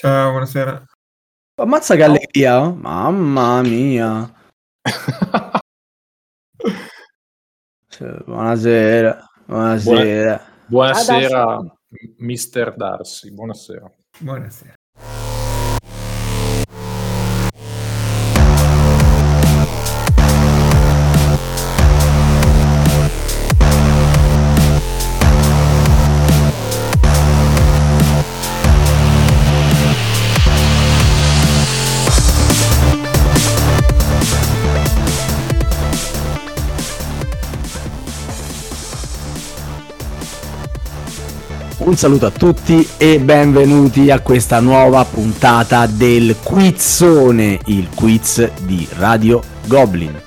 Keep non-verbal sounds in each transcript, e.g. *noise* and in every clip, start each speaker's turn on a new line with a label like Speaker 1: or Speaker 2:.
Speaker 1: Ciao, buonasera.
Speaker 2: Ammazza che allegria, oh. mamma mia. *laughs* buonasera, buonasera.
Speaker 3: Buonasera, mister Darcy, buonasera.
Speaker 1: Buonasera.
Speaker 2: Un saluto a tutti e benvenuti a questa nuova puntata del Quizzone, il quiz di Radio Goblin.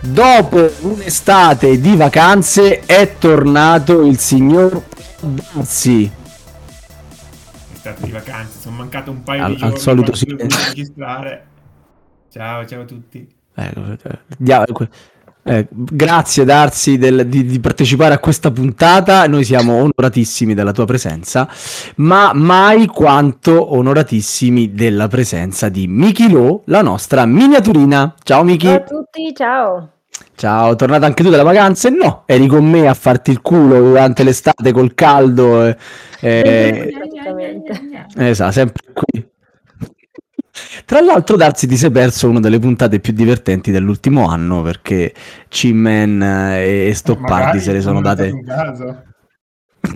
Speaker 2: Dopo un'estate di vacanze è tornato il signor Darsi.
Speaker 1: Estate di vacanze, sono mancato un paio
Speaker 2: Al-
Speaker 1: di
Speaker 2: al
Speaker 1: giorni.
Speaker 2: solito sì.
Speaker 1: registrare. Ciao, ciao a tutti.
Speaker 2: Ecco, eh, dia- que- eh, grazie Darsi del- di, di partecipare a questa puntata, noi siamo onoratissimi della tua presenza, ma mai quanto onoratissimi della presenza di Miki Lo, la nostra miniaturina. Ciao Miki,
Speaker 4: Ciao a tutti, ciao.
Speaker 2: ciao, tornata anche tu dalle vacanze? No, eri con me a farti il culo durante l'estate col caldo. eh, eh. Esatto, sempre qui. Tra l'altro, Darsi ti sei perso una delle puntate più divertenti dell'ultimo anno perché Cimmen e Stoppardi se le sono date. *laughs*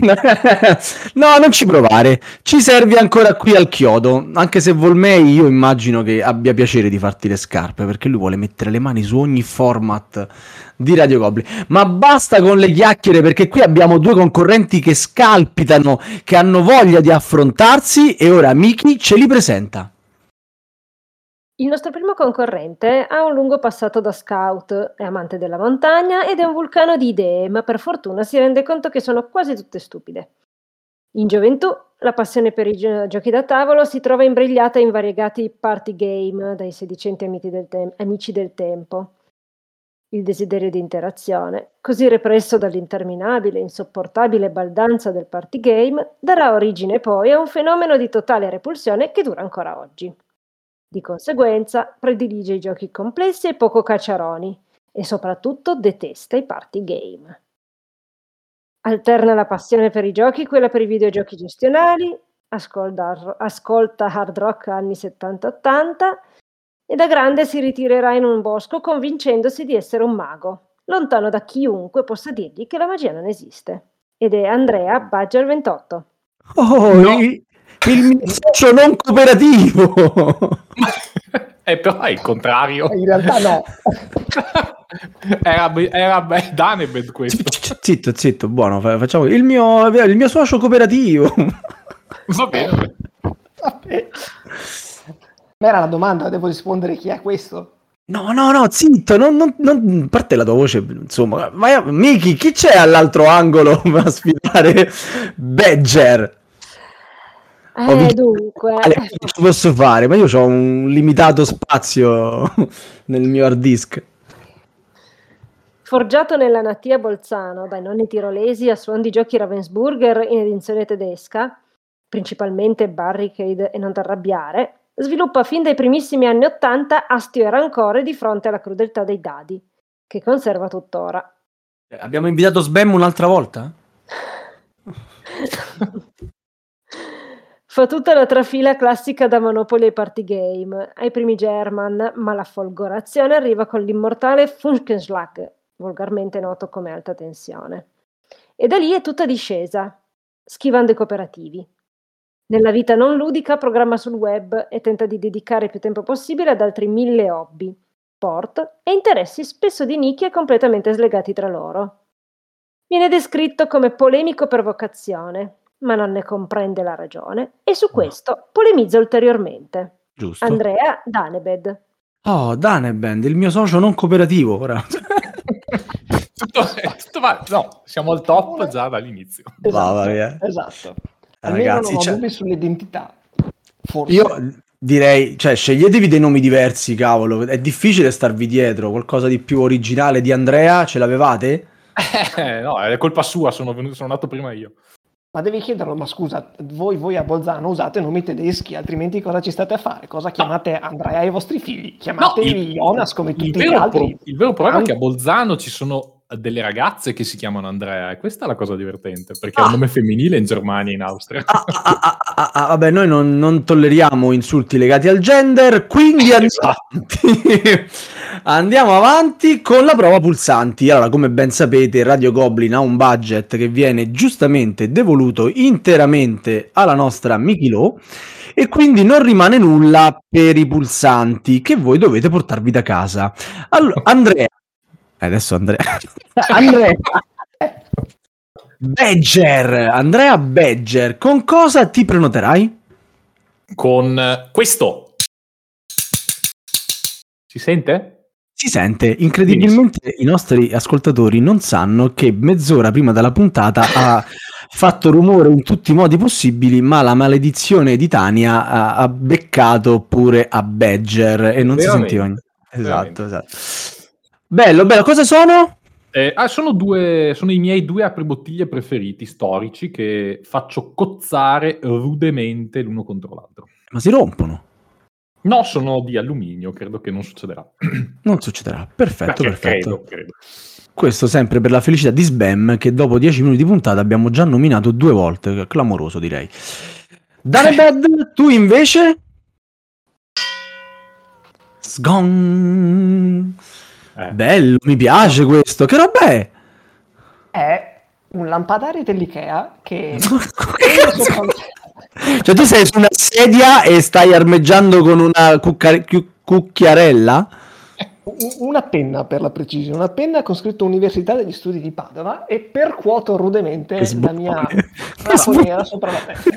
Speaker 2: no, non ci provare. Ci servi ancora qui al chiodo. Anche se Volmei, io immagino che abbia piacere di farti le scarpe perché lui vuole mettere le mani su ogni format di Radio Goblin. Ma basta con le chiacchiere perché qui abbiamo due concorrenti che scalpitano, che hanno voglia di affrontarsi e ora Miki ce li presenta.
Speaker 4: Il nostro primo concorrente ha un lungo passato da scout, è amante della montagna ed è un vulcano di idee, ma per fortuna si rende conto che sono quasi tutte stupide. In gioventù, la passione per i gio- giochi da tavolo si trova imbrigliata in variegati party game dai sedicenti del, tem- amici del tempo. Il desiderio di interazione, così represso dall'interminabile insopportabile baldanza del party game, darà origine poi a un fenomeno di totale repulsione che dura ancora oggi. Di conseguenza, predilige i giochi complessi e poco cacciaroni e soprattutto detesta i party game. Alterna la passione per i giochi, quella per i videogiochi gestionali, ascolta, ascolta hard rock anni 70-80 e da grande si ritirerà in un bosco convincendosi di essere un mago, lontano da chiunque possa dirgli che la magia non esiste. Ed è Andrea Badger 28.
Speaker 2: Oh,
Speaker 3: No.
Speaker 2: Il *laughs* mio socio non cooperativo. *laughs*
Speaker 3: Eh, però è il contrario.
Speaker 5: In realtà no.
Speaker 3: era, *laughs* era be- Danebed questo.
Speaker 2: zitto, zitto, buono, fa- facciamo il mio, il mio socio cooperativo.
Speaker 3: Va bene.
Speaker 5: Vabbè. Ma era la domanda, devo rispondere chi è questo?
Speaker 2: No, no, no, zitto, non, non, non- parte la tua voce, insomma, vai a- Miki, chi c'è all'altro angolo a sfidare Badger? Ho
Speaker 4: Eh,
Speaker 2: vinto-
Speaker 4: dunque,
Speaker 2: Ale, che ci posso fare? Ma io ho un limitato spazio *laughs* nel mio hard disk.
Speaker 4: Forgiato nella natia Bolzano dai nonni tirolesi a suon di giochi Ravensburger in edizione tedesca, principalmente Barricade e Non t'arrabbiare, sviluppa fin dai primissimi anni Ottanta astio e rancore di fronte alla crudeltà dei dadi, che conserva tuttora.
Speaker 2: Abbiamo invitato Sbam un'altra volta? *laughs* *laughs*
Speaker 4: Fa tutta la trafila classica da Monopoly ai party game, ai primi German, ma la folgorazione arriva con l'immortale Funkenschlag, volgarmente noto come alta tensione. E da lì è tutta discesa, schivando i cooperativi. Nella vita non ludica programma sul web e tenta di dedicare più tempo possibile ad altri mille hobby, sport e interessi spesso di nicchie completamente slegati tra loro. Viene descritto come polemico per vocazione, ma non ne comprende la ragione e su questo polemizza ulteriormente.
Speaker 2: Giusto.
Speaker 4: Andrea Danebed.
Speaker 2: Oh, Daneband, il mio socio non cooperativo. Ora. *laughs*
Speaker 3: Tutto, tutto va- No, siamo al top già dall'inizio.
Speaker 2: Va, va.
Speaker 5: Esatto.
Speaker 2: Eh,
Speaker 5: Almeno
Speaker 2: ragazzi,
Speaker 5: non ho
Speaker 2: cioè-
Speaker 5: sull'identità. Forse.
Speaker 2: Io direi, cioè, sceglietevi dei nomi diversi, cavolo. È difficile starvi dietro. Qualcosa di più originale di Andrea, ce l'avevate? *laughs*
Speaker 3: Eh, no, è colpa sua, sono, venuto, sono nato prima io.
Speaker 5: Ma devi chiederlo, ma scusa, voi, voi a Bolzano usate nomi tedeschi, altrimenti cosa ci state a fare? Cosa chiamate Andrea e i vostri figli? Chiamatevi
Speaker 3: il-
Speaker 5: Jonas come
Speaker 3: Il
Speaker 5: tutti gli altri.
Speaker 3: pro- il vero problema è
Speaker 5: Anche-
Speaker 3: che a Bolzano ci sono delle ragazze che si chiamano Andrea e questa è la cosa divertente perché è
Speaker 2: Ah.
Speaker 3: un nome femminile in Germania e in Austria.
Speaker 2: Ah, ah, ah, ah, ah, vabbè, noi non, non tolleriamo insulti legati al gender, quindi *laughs* andiamo
Speaker 3: Esatto.
Speaker 2: avanti. andiamo avanti con la prova pulsanti. Allora, come ben sapete, Radio Goblin ha un budget che viene giustamente devoluto interamente alla nostra Mickey Lo e quindi non rimane nulla per i pulsanti che voi dovete portarvi da casa. Allora, Andrea, eh, adesso Andrea, *laughs* Andrea. Badger, Andrea Badger, con cosa ti prenoterai?
Speaker 3: Con eh, questo. Si sente?
Speaker 2: Si sente, incredibilmente i nostri ascoltatori non sanno che mezz'ora prima della puntata ha fatto rumore in tutti i modi possibili, ma la maledizione di Tania ha, ha beccato pure a Badger e non si
Speaker 3: Veramente,
Speaker 2: sentiva niente.
Speaker 3: veramente.
Speaker 2: Esatto, esatto. Bello, bello, cosa sono?
Speaker 3: Eh, ah, sono, due, sono i miei due apribottiglie preferiti storici che faccio cozzare rudemente l'uno contro l'altro.
Speaker 2: Ma si rompono.
Speaker 3: No, sono di alluminio, credo che non succederà. *clears throat*
Speaker 2: Non succederà. Perfetto, perfetto.
Speaker 3: Credo, credo.
Speaker 2: Questo sempre per la felicità di Sbam che dopo 10 minuti di puntata abbiamo già nominato due volte, clamoroso direi. Danebed, *laughs* tu invece? Sgong.
Speaker 3: Eh.
Speaker 2: Bello, mi piace questo. Che roba è?
Speaker 5: È un lampadario dell'Ikea che... *laughs*
Speaker 2: che cazzo? Cioè tu sei su una sedia e stai armeggiando con una cucca- cucchiarella?
Speaker 5: Una penna per la precisione, una penna con scritto Università degli Studi di Padova e percuoto rudemente la mia ramponiera sopra la testa.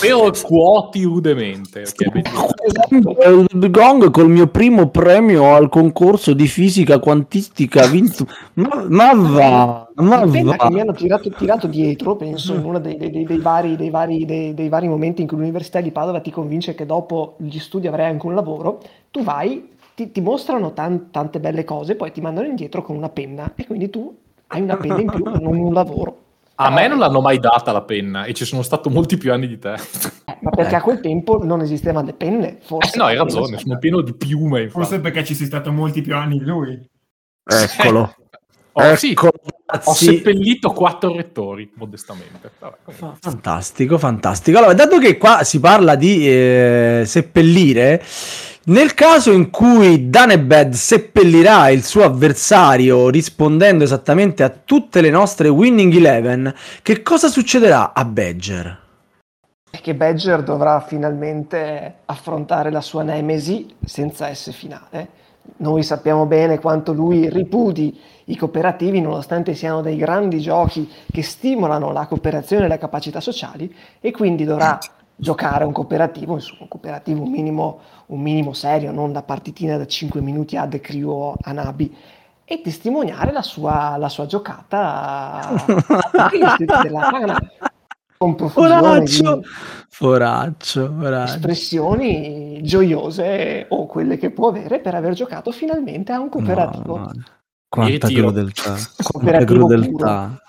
Speaker 3: Però *laughs* cuoti rudemente. bellissimo.
Speaker 5: Esatto.
Speaker 2: Il Gong col mio primo premio al concorso di fisica quantistica vinto. Ma, ma va, ma
Speaker 5: penna
Speaker 2: va.
Speaker 5: che mi hanno tirato, tirato dietro, penso, in uno dei, dei- dei- dei vari, dei, vari, dei- dei vari momenti in cui l'Università di Padova ti convince che dopo gli studi avrai anche un lavoro, tu vai, ti, ti mostrano tan- tante belle cose, poi ti mandano indietro con una penna e quindi tu hai una penna in più, *laughs* ma non un lavoro.
Speaker 3: A me non l'hanno mai data la penna e ci sono stato molti più anni di te.
Speaker 5: Eh, ma perché a quel tempo non esistevano le penne, forse.
Speaker 3: Eh, no, hai ragione,
Speaker 5: so.
Speaker 3: sono pieno di piume. infatti.
Speaker 1: Forse perché ci sei stato molti più anni di lui.
Speaker 2: Eccolo. *laughs*
Speaker 3: Oh, sì,
Speaker 2: Eccolo,
Speaker 3: ho seppellito quattro rettori, modestamente. Vabbè,
Speaker 2: Fantastico, fantastico. Allora, dato che qua si parla di eh, seppellire, nel caso in cui Danebed seppellirà il suo avversario rispondendo esattamente a tutte le nostre winning eleven, che cosa succederà a Badger?
Speaker 5: che Badger dovrà finalmente affrontare la sua nemesi senza S finale. Noi sappiamo bene quanto lui ripudi i cooperativi, nonostante siano dei grandi giochi che stimolano la cooperazione e le capacità sociali, e quindi dovrà giocare un cooperativo, insomma, un cooperativo un minimo, un minimo serio, non da partitina da 5 minuti a The Crew o a Nabi, e testimoniare la sua, la sua giocata della Rana con profusione
Speaker 2: Foraccio,
Speaker 5: di
Speaker 2: foraccio, foraccio.
Speaker 5: espressioni gioiose o quelle che può avere per aver giocato finalmente a un cooperativo.
Speaker 2: No, no. Quanta crudeltà. Quanta crudeltà.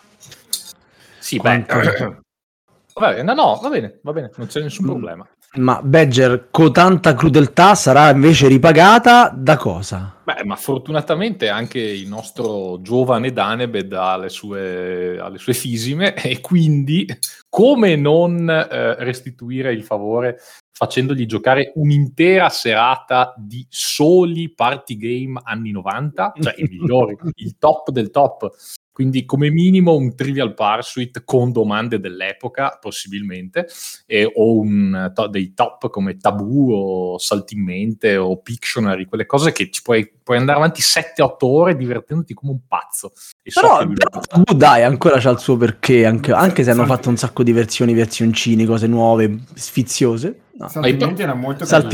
Speaker 3: Sì, beh.
Speaker 2: Quanto- *clears throat*
Speaker 3: Vabbè, no, no, va bene, va bene, non c'è nessun
Speaker 2: Mm.
Speaker 3: problema.
Speaker 2: Ma Badger, con tanta crudeltà, sarà invece ripagata da cosa?
Speaker 3: Beh, ma fortunatamente anche il nostro giovane Danebed ha le sue, ha le sue fisime *laughs* e quindi come non eh, restituire il favore facendogli giocare un'intera serata di soli party game anni 90, cioè i migliori, *laughs* il top del top. Quindi come minimo un Trivial Pursuit con domande dell'epoca, possibilmente, e- o un, to- dei top come Tabù o Saltimmente o Pictionary, quelle cose che ci puoi, puoi andare avanti 7-8 ore divertendoti come un pazzo. E so
Speaker 2: Però, però Tabù, dai, ancora c'ha il suo perché, anche, anche se hanno fatto un sacco di versioni, versioncini, cose nuove, sfiziose. No.
Speaker 1: Saltimenti era molto carino.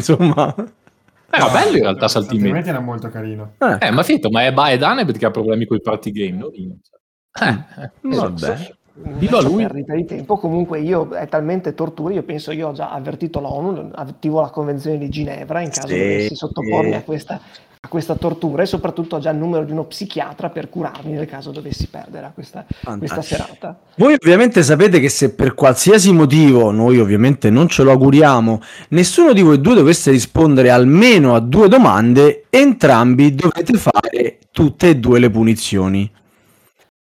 Speaker 2: Salti insomma.
Speaker 3: Era bello in realtà Saltimenti.
Speaker 1: Era molto carino.
Speaker 2: Eh,
Speaker 3: Eh, ma finito, ma è, ba- è Danebed che ha problemi con i party game, non io. Eh, eh.
Speaker 2: vabbè.
Speaker 3: Dillo a lui.
Speaker 5: Per di tempo, comunque io è talmente tortura, io penso io ho già avvertito la ONU, attivo la convenzione di Ginevra in caso
Speaker 2: Sì.
Speaker 5: dovessi sottopormi a questa a questa tortura e soprattutto ho già il numero di uno psichiatra per curarmi nel caso dovessi perdere questa, questa serata.
Speaker 2: Voi ovviamente sapete che se per qualsiasi motivo, noi ovviamente non ce lo auguriamo, nessuno di voi due dovesse rispondere almeno a due domande, entrambi dovete fare tutte e due le punizioni.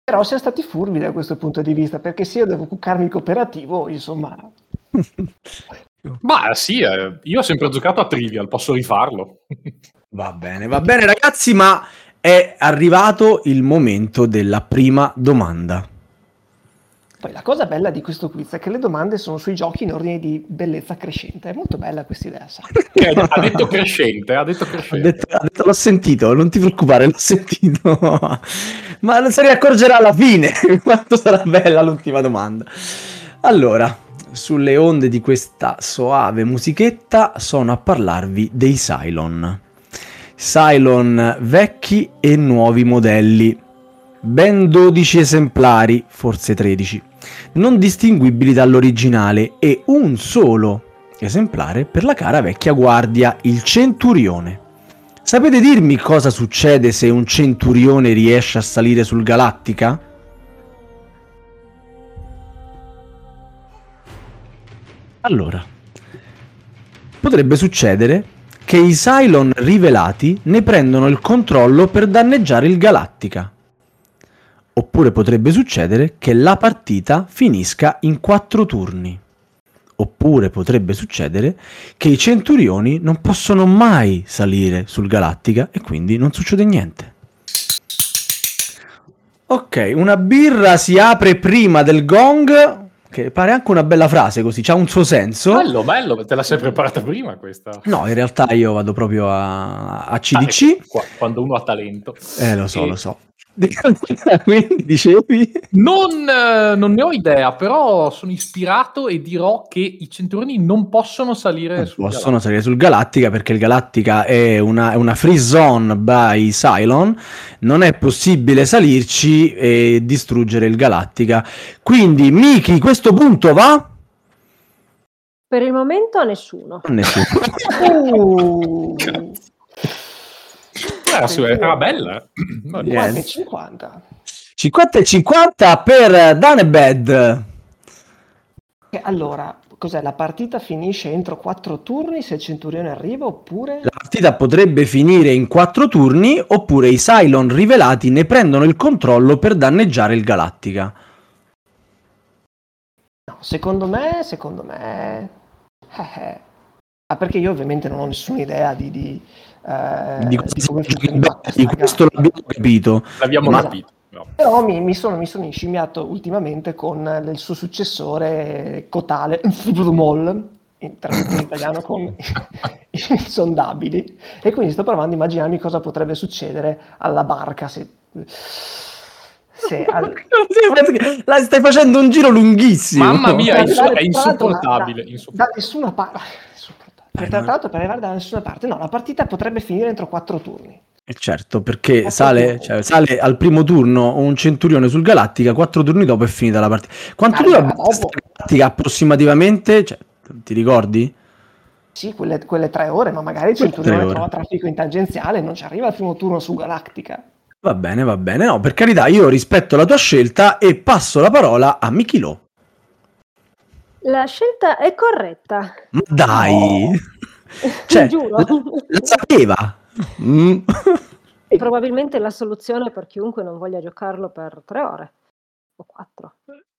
Speaker 5: Però siamo stati furbi da questo punto di vista, perché se io devo cuccarmi il cooperativo, insomma... *laughs*
Speaker 3: Ma sì, eh, io ho sempre giocato a Trivial, posso rifarlo.
Speaker 2: Va bene, va bene ragazzi, ma è arrivato il momento della prima domanda.
Speaker 5: Poi la cosa bella di questo quiz è che le domande sono sui giochi in ordine di bellezza crescente. È molto bella questa idea. Sai? *laughs*
Speaker 3: Ha detto crescente, ha detto crescente.
Speaker 2: Ha detto, ha detto, l'ho sentito, non ti preoccupare, l'ho sentito. *laughs* Ma se ne accorgerà alla fine *laughs* quanto sarà bella l'ultima domanda. Allora, sulle onde di questa soave musichetta sono a parlarvi dei Cylon. Cylon vecchi e nuovi modelli. Ben 12 esemplari, forse 13, non distinguibili dall'originale e un solo esemplare per la cara vecchia guardia, il Centurione. Sapete dirmi cosa succede se un Centurione riesce a salire sul Galattica? Allora, potrebbe succedere che i Cylon rivelati ne prendono il controllo per danneggiare il Galattica. Oppure potrebbe succedere che la partita finisca in quattro turni. Oppure potrebbe succedere che i Centurioni non possono mai salire sul Galattica e quindi non succede niente. Ok, una birra si apre prima del gong che pare anche una bella frase così, c'ha un suo senso.
Speaker 3: Bello, bello, te la sei preparata prima questa?
Speaker 2: No, in realtà io vado proprio a, a CDC.
Speaker 3: Ah, quando uno ha talento.
Speaker 2: Eh, lo so, e... lo so. *laughs* Quindi dicevi?
Speaker 3: Non, eh, non, ne ho idea, però sono ispirato e dirò che i centurioni non possono salire
Speaker 2: non
Speaker 3: sul
Speaker 2: possono
Speaker 3: Galattica.
Speaker 2: salire sul Galattica perché il Galattica è una, è una, free zone by Cylon. Non è possibile salirci e distruggere il Galattica. Quindi, Miki, questo punto va?
Speaker 4: Per il momento a nessuno.
Speaker 2: A nessuno. *laughs*
Speaker 5: uh.
Speaker 3: Eh, era bella.
Speaker 5: 50 e 50.
Speaker 2: 50 e 50 per Danebed.
Speaker 5: Allora, cos'è? La partita finisce entro 4 turni se il Centurione arriva oppure...
Speaker 2: La partita potrebbe finire in 4 turni oppure i Cylon rivelati ne prendono il controllo per danneggiare il Galattica.
Speaker 5: No, secondo me, secondo me... Eh, eh. Ah, perché io ovviamente non ho nessuna idea di... di
Speaker 2: eh, di, di, questo l'abbiamo capito.
Speaker 3: L'abbiamo
Speaker 2: Ma...
Speaker 3: capito.
Speaker 5: No. Però mi, mi, sono, mi sono inscimmiato ultimamente con il suo successore Cotale, *laughs* Moll, in, in italiano con *laughs* insondabili, e quindi sto provando a immaginarmi cosa potrebbe succedere alla barca se... se *laughs* al...
Speaker 2: La stai facendo un giro lunghissimo.
Speaker 3: Mamma mia, è, è insopportabile.
Speaker 5: Da, da, da nessuna parte. Eh, tra l'altro per arrivare da nessuna parte, no, la partita potrebbe finire entro quattro turni.
Speaker 2: Eh certo, perché sale, cioè, sale, al primo turno un centurione sul Galattica, quattro turni dopo è finita la partita. Quanto dura la Galattica approssimativamente? Cioè, ti ricordi?
Speaker 5: Sì, quelle, quelle, tre ore, ma magari il centurione trova traffico in tangenziale e non ci arriva al primo turno su Galactica.
Speaker 2: Va bene, va bene. No, per carità, io rispetto la tua scelta e passo la parola a Michilo.
Speaker 4: La scelta è corretta.
Speaker 2: Ma dai! No. *laughs* Cioè, *laughs* Giuro. La, la sapeva!
Speaker 4: Mm. Probabilmente la soluzione per chiunque non voglia giocarlo per tre ore o quattro.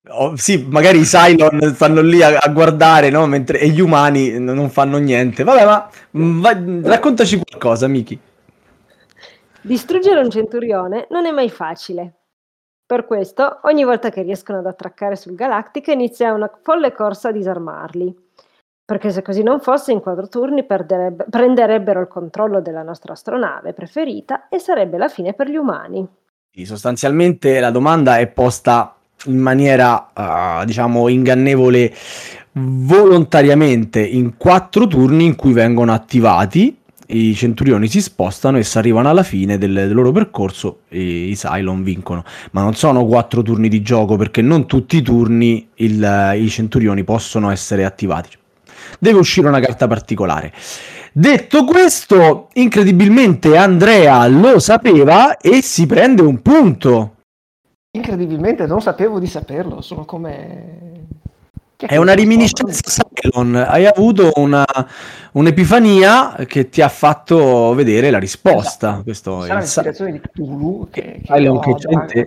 Speaker 2: Oh, sì, magari i Cylon stanno lì a, a guardare, no? Mentre gli umani non fanno niente. Vabbè, ma mm, va, raccontaci qualcosa, Miki.
Speaker 4: Distruggere un centurione non è mai facile. Per questo, ogni volta che riescono ad attraccare sul Galactica inizia una folle corsa a disarmarli perché se così non fosse in quattro turni prenderebbero il controllo della nostra astronave preferita e sarebbe la fine per gli umani.
Speaker 2: Sì, sostanzialmente la domanda è posta in maniera, uh, diciamo, ingannevole volontariamente in quattro turni in cui vengono attivati i centurioni si spostano e si arrivano alla fine del, del, loro percorso e i Cylon vincono. Ma non sono quattro turni di gioco perché non tutti i turni il, i centurioni possono essere attivati deve uscire una carta particolare. Detto questo, incredibilmente Andrea lo sapeva e si prende un punto.
Speaker 5: Incredibilmente non sapevo di saperlo, sono come...
Speaker 2: È una reminiscenza Cylon. Hai avuto una, un'epifania che ti ha fatto vedere la risposta.
Speaker 5: Esatto.
Speaker 2: Questo è
Speaker 5: Sarà
Speaker 2: il sa-
Speaker 5: l'ispirazione di Cthulhu che, che
Speaker 2: Cylon che
Speaker 5: ho
Speaker 2: c'è in te.
Speaker 5: davanti.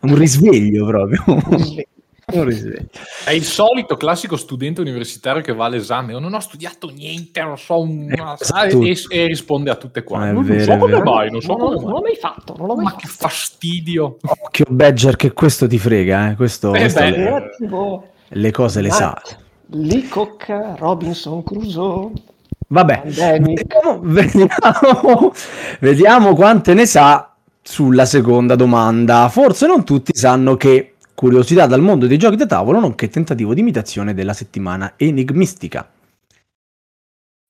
Speaker 2: un risveglio proprio.
Speaker 5: Un risveglio. *laughs*
Speaker 2: un risveglio.
Speaker 3: È il solito classico studente universitario che va all'esame. Io non ho studiato niente, non so una...
Speaker 2: Esatto.
Speaker 3: e, e risponde a tutte quante.
Speaker 2: È
Speaker 3: non
Speaker 2: vero,
Speaker 3: so
Speaker 2: è
Speaker 3: come mai, non so
Speaker 5: Non, l'ho-
Speaker 3: come
Speaker 5: non l'ho
Speaker 3: mai.
Speaker 5: mai fatto, non l'ho mai
Speaker 3: Ma
Speaker 5: fatto.
Speaker 3: che fastidio.
Speaker 2: Occhio Badger che questo ti frega, eh. questo,
Speaker 3: Eh
Speaker 2: questo
Speaker 3: beh.
Speaker 5: Relativo
Speaker 2: le cose le sa.
Speaker 5: Leacock, Robinson Crusoe,
Speaker 2: Vabbè, vediamo, vediamo, vediamo quante ne sa sulla seconda domanda. Forse non tutti sanno che curiosità dal mondo dei giochi da tavolo, nonché tentativo di imitazione della settimana enigmistica.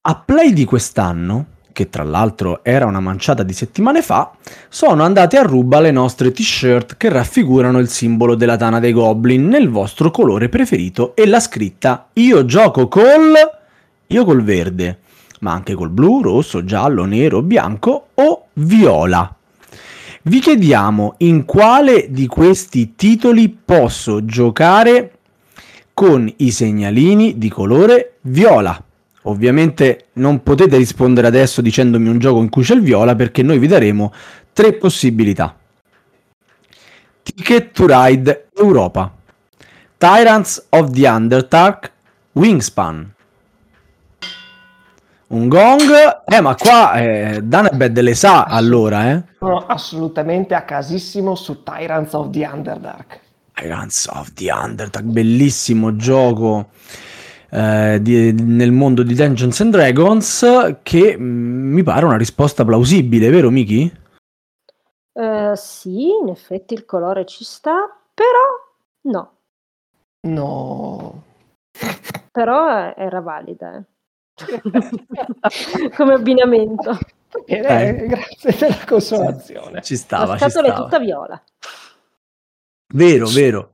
Speaker 2: A Play di quest'anno, che tra l'altro era una manciata di settimane fa, sono andate a ruba le nostre t-shirt che raffigurano il simbolo della Tana dei Goblin nel vostro colore preferito e la scritta Io gioco col... Io col verde, ma anche col blu, rosso, giallo, nero, bianco o viola. Vi chiediamo in quale di questi titoli posso giocare con i segnalini di colore viola. Ovviamente non potete rispondere adesso dicendomi un gioco in cui c'è il viola perché noi vi daremo tre possibilità. Ticket to Ride Europa, Tyrants of the Underdark, Wingspan. Un gong, eh ma qua eh, Danebed le sa allora, eh.
Speaker 5: Sono assolutamente a casissimo su Tyrants of the Underdark.
Speaker 2: Tyrants of the Underdark, bellissimo gioco eh, di- nel mondo di Dungeons and Dragons che mm, mi pare una risposta plausibile, vero Miki?
Speaker 4: Eh, sì, in effetti il colore ci sta, però no,
Speaker 5: No.
Speaker 4: però eh, era valida. eh. *laughs* Come abbinamento.
Speaker 5: Bene,
Speaker 2: Eh.
Speaker 5: grazie della consolazione.
Speaker 2: Ci stava,
Speaker 4: La
Speaker 2: ci
Speaker 4: scatola è tutta viola.
Speaker 2: Vero, vero.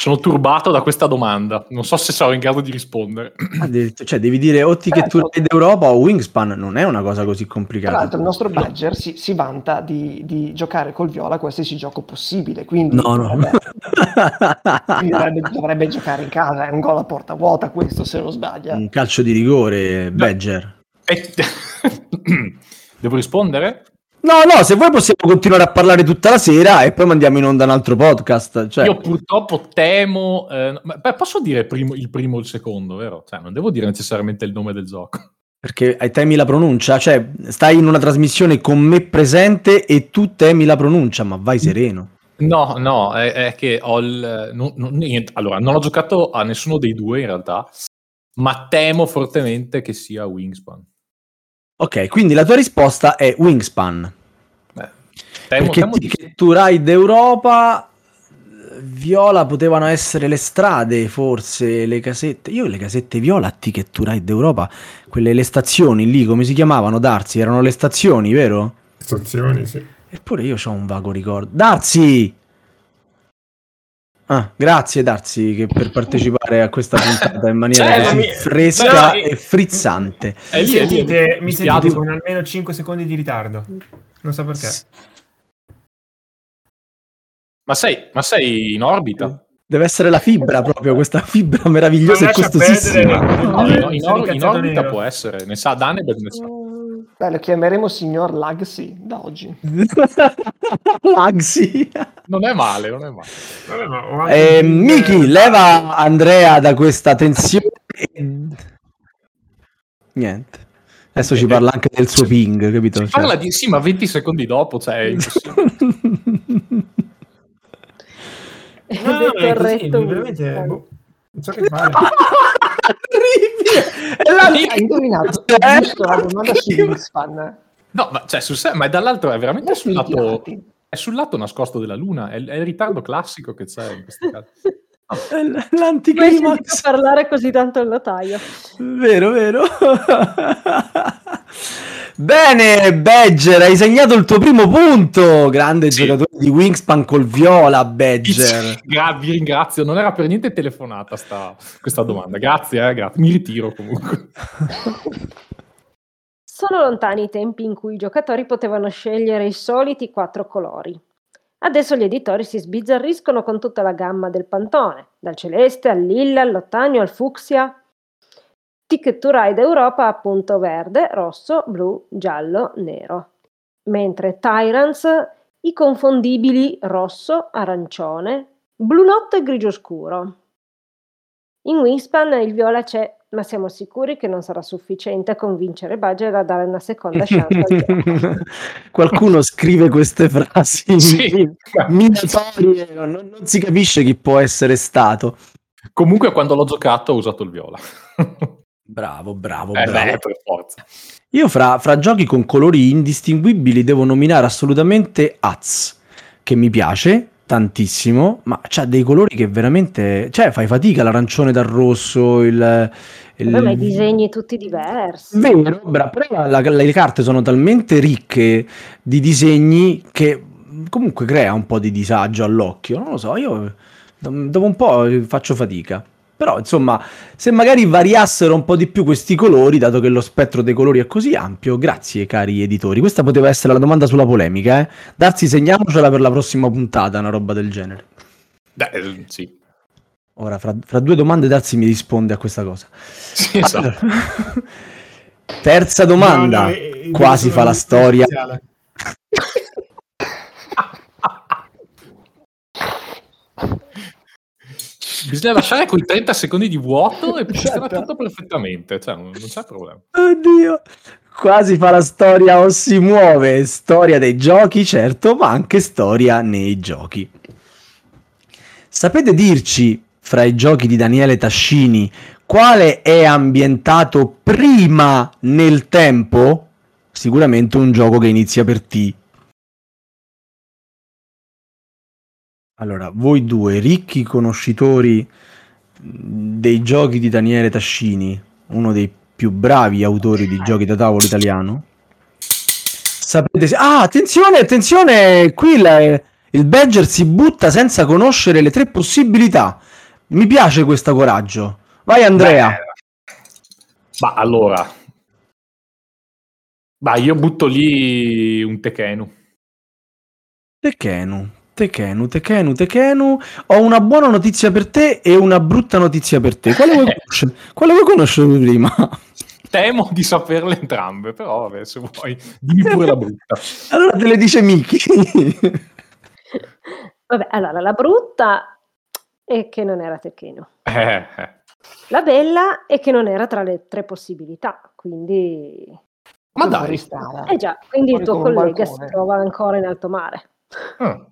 Speaker 3: Sono turbato da questa domanda. Non so se sarò in grado di rispondere.
Speaker 2: Addirittura- Cioè, devi dire o Ticket to
Speaker 5: Certo.
Speaker 2: Ride Europa o Wingspan, non è una cosa così
Speaker 5: Tra
Speaker 2: complicata.
Speaker 5: l'altro il nostro Badger si, si vanta di, di giocare col viola a qualsiasi gioco possibile, quindi
Speaker 2: No, no.
Speaker 5: dovrebbe, *laughs* quindi dovrebbe, dovrebbe giocare in casa, è un gol a porta vuota questo se non sbaglia.
Speaker 2: Un calcio di rigore, Badger.
Speaker 3: E- *laughs* Devo rispondere?
Speaker 2: No, no, se vuoi possiamo continuare a parlare tutta la sera e poi mandiamo in onda un altro podcast. Cioè,
Speaker 3: Io purtroppo temo. eh, beh, posso dire primo- il primo o il secondo, vero? Cioè, non devo dire necessariamente il nome del gioco.
Speaker 2: Perché temi la pronuncia, cioè stai in una trasmissione con me presente e tu temi la pronuncia, ma vai sereno.
Speaker 3: No, no, è, è che ho il. non- non- niente. Allora, non ho giocato a nessuno dei due in realtà, ma temo fortemente che sia Wingspan.
Speaker 2: Ok, quindi la tua risposta è Wingspan.
Speaker 3: Eh, temo,
Speaker 2: perché
Speaker 3: temo di.
Speaker 2: Ticket to Ride Europa, eh, viola potevano essere le strade, forse le casette. Io le casette viola a Ticket to Ride Europa, quelle le stazioni lì, come si chiamavano Darsi? Erano le stazioni, vero?
Speaker 1: Istruzioni, sì.
Speaker 2: Eppure io ho un vago ricordo. Darsi! Ah, grazie Darsi che per *laughs* partecipare a questa puntata in maniera
Speaker 3: Cioè,
Speaker 2: così
Speaker 1: mi-
Speaker 2: fresca e frizzante.
Speaker 3: È
Speaker 1: mi
Speaker 3: lì, è lì, è lì.
Speaker 1: sentite, mi sentite con almeno 5 secondi di ritardo. Non so perché.
Speaker 3: Ma sei, ma sei in orbita?
Speaker 2: Deve essere la fibra proprio, questa *laughs* fibra meravigliosa e costosissima.
Speaker 3: No, in, or- in orbita può essere, ne sa Danebed, ne sa.
Speaker 5: Beh, lo chiameremo signor Lagsi da oggi. *laughs*
Speaker 2: Maxi.
Speaker 3: Non è male, non è male.
Speaker 1: Anche
Speaker 2: Eh, Miki, leva Andrea da questa tensione. Niente. Adesso ci parla anche del suo ping, capito?
Speaker 3: Si
Speaker 2: Cioè-
Speaker 3: parla di sì, ma 20 secondi dopo, cioè,
Speaker 1: No,
Speaker 4: è
Speaker 1: così,
Speaker 4: corretto
Speaker 1: veramente, boh, non so che *laughs* fare.
Speaker 2: È la-
Speaker 5: Hai indovinato *laughs*
Speaker 2: Eh?
Speaker 5: giusto la domanda su Wingspan.
Speaker 3: No, ma cioè, sul se- ma dall'altro è veramente lato,
Speaker 5: tirati.
Speaker 3: È sul lato nascosto della Luna, è, è il ritardo classico che c'è in questi casi. *laughs*
Speaker 2: è l- L'anticlimax.
Speaker 4: parlare così tanto il notaio.
Speaker 2: Vero, vero. *laughs* Bene, Badger, hai segnato il tuo primo punto. Grande
Speaker 3: Sì.
Speaker 2: giocatore di Wingspan col viola, Badger.
Speaker 3: Gra- vi ringrazio, non era per niente telefonata sta, questa domanda. Grazie, eh, grazie. Mi ritiro comunque. *laughs*
Speaker 4: Sono lontani i tempi in cui i giocatori potevano scegliere i soliti quattro colori. Adesso gli editori si sbizzarriscono con tutta la gamma del pantone, dal celeste al lilla, all'ottagno, al fucsia. Ticket to Ride Europa appunto verde, rosso, blu, giallo, nero. Mentre Tyrants i confondibili rosso, arancione, blu notte e grigio scuro. In Wingspan il viola c'è, ma siamo sicuri che non sarà sufficiente a convincere Badger a dare una seconda *laughs* chance.
Speaker 2: Qualcuno scrive queste frasi
Speaker 3: Sì.
Speaker 2: minatorie, non, non si capisce chi può essere stato.
Speaker 3: Comunque quando l'ho giocato ho usato il viola. *laughs*
Speaker 2: Bravo, bravo,
Speaker 3: Eh,
Speaker 2: bravo.
Speaker 3: beh, per forza.
Speaker 2: Io fra, fra giochi con colori indistinguibili devo nominare assolutamente Az, che mi piace tantissimo, ma c'ha dei colori che veramente... Cioè, fai fatica, l'arancione dal rosso, il... il...
Speaker 4: Vabbè, i disegni tutti diversi.
Speaker 2: Vero, però la- la- le carte sono talmente ricche di disegni che comunque crea un po' di disagio all'occhio. Non lo so, io do- dopo un po' faccio fatica. Però, insomma, se magari variassero un po' di più questi colori, dato che lo spettro dei colori è così ampio, grazie cari editori. Questa poteva essere la domanda sulla polemica, eh? Darsi segniamocela per la prossima puntata, una roba del genere.
Speaker 3: Beh, eh, sì.
Speaker 2: Ora, fra, fra due domande, Darsi mi risponde a questa cosa.
Speaker 3: Sì, esatto. *laughs*
Speaker 2: Terza domanda.
Speaker 1: No, no, eh,
Speaker 2: Quasi
Speaker 1: sono
Speaker 2: fa la storia.
Speaker 3: Bisogna lasciare quei 30 secondi di vuoto e funziona
Speaker 2: Esatto.
Speaker 3: tutto perfettamente. Cioè, non, non c'è problema.
Speaker 2: Oddio, quasi fa la storia o si muove. Storia dei giochi, certo, ma anche storia nei giochi. Sapete dirci, fra i giochi di Daniele Tascini, quale è ambientato prima nel tempo? Sicuramente un gioco che inizia per T. Allora, voi due ricchi conoscitori dei giochi di Daniele Tascini, uno dei più bravi autori di giochi da tavolo italiano. Sapete se... Ah, attenzione, attenzione, qui il, il Badger si butta senza conoscere le tre possibilità. Mi piace questo coraggio. Vai Andrea.
Speaker 3: Beh, ma allora. Ma io butto lì un Tekenu.
Speaker 2: Tekenu, Tekenu, Tekenu, Tekenu. Ho una buona notizia per te e una brutta notizia per te. Quale vuoi *laughs* conoscere? Quale vuoi conoscere prima?
Speaker 3: Temo di saperle entrambe, però vabbè, se vuoi, dimmi pure la brutta. *laughs*
Speaker 2: Allora te le dice Miki.
Speaker 4: Vabbè, allora, la brutta è che non era Tekkeno.
Speaker 3: Eh, eh.
Speaker 4: La bella è che non era tra le tre possibilità, quindi...
Speaker 3: Ma dai.
Speaker 4: Eh già, quindi il tuo collega si trova ancora in alto mare.
Speaker 3: Ah,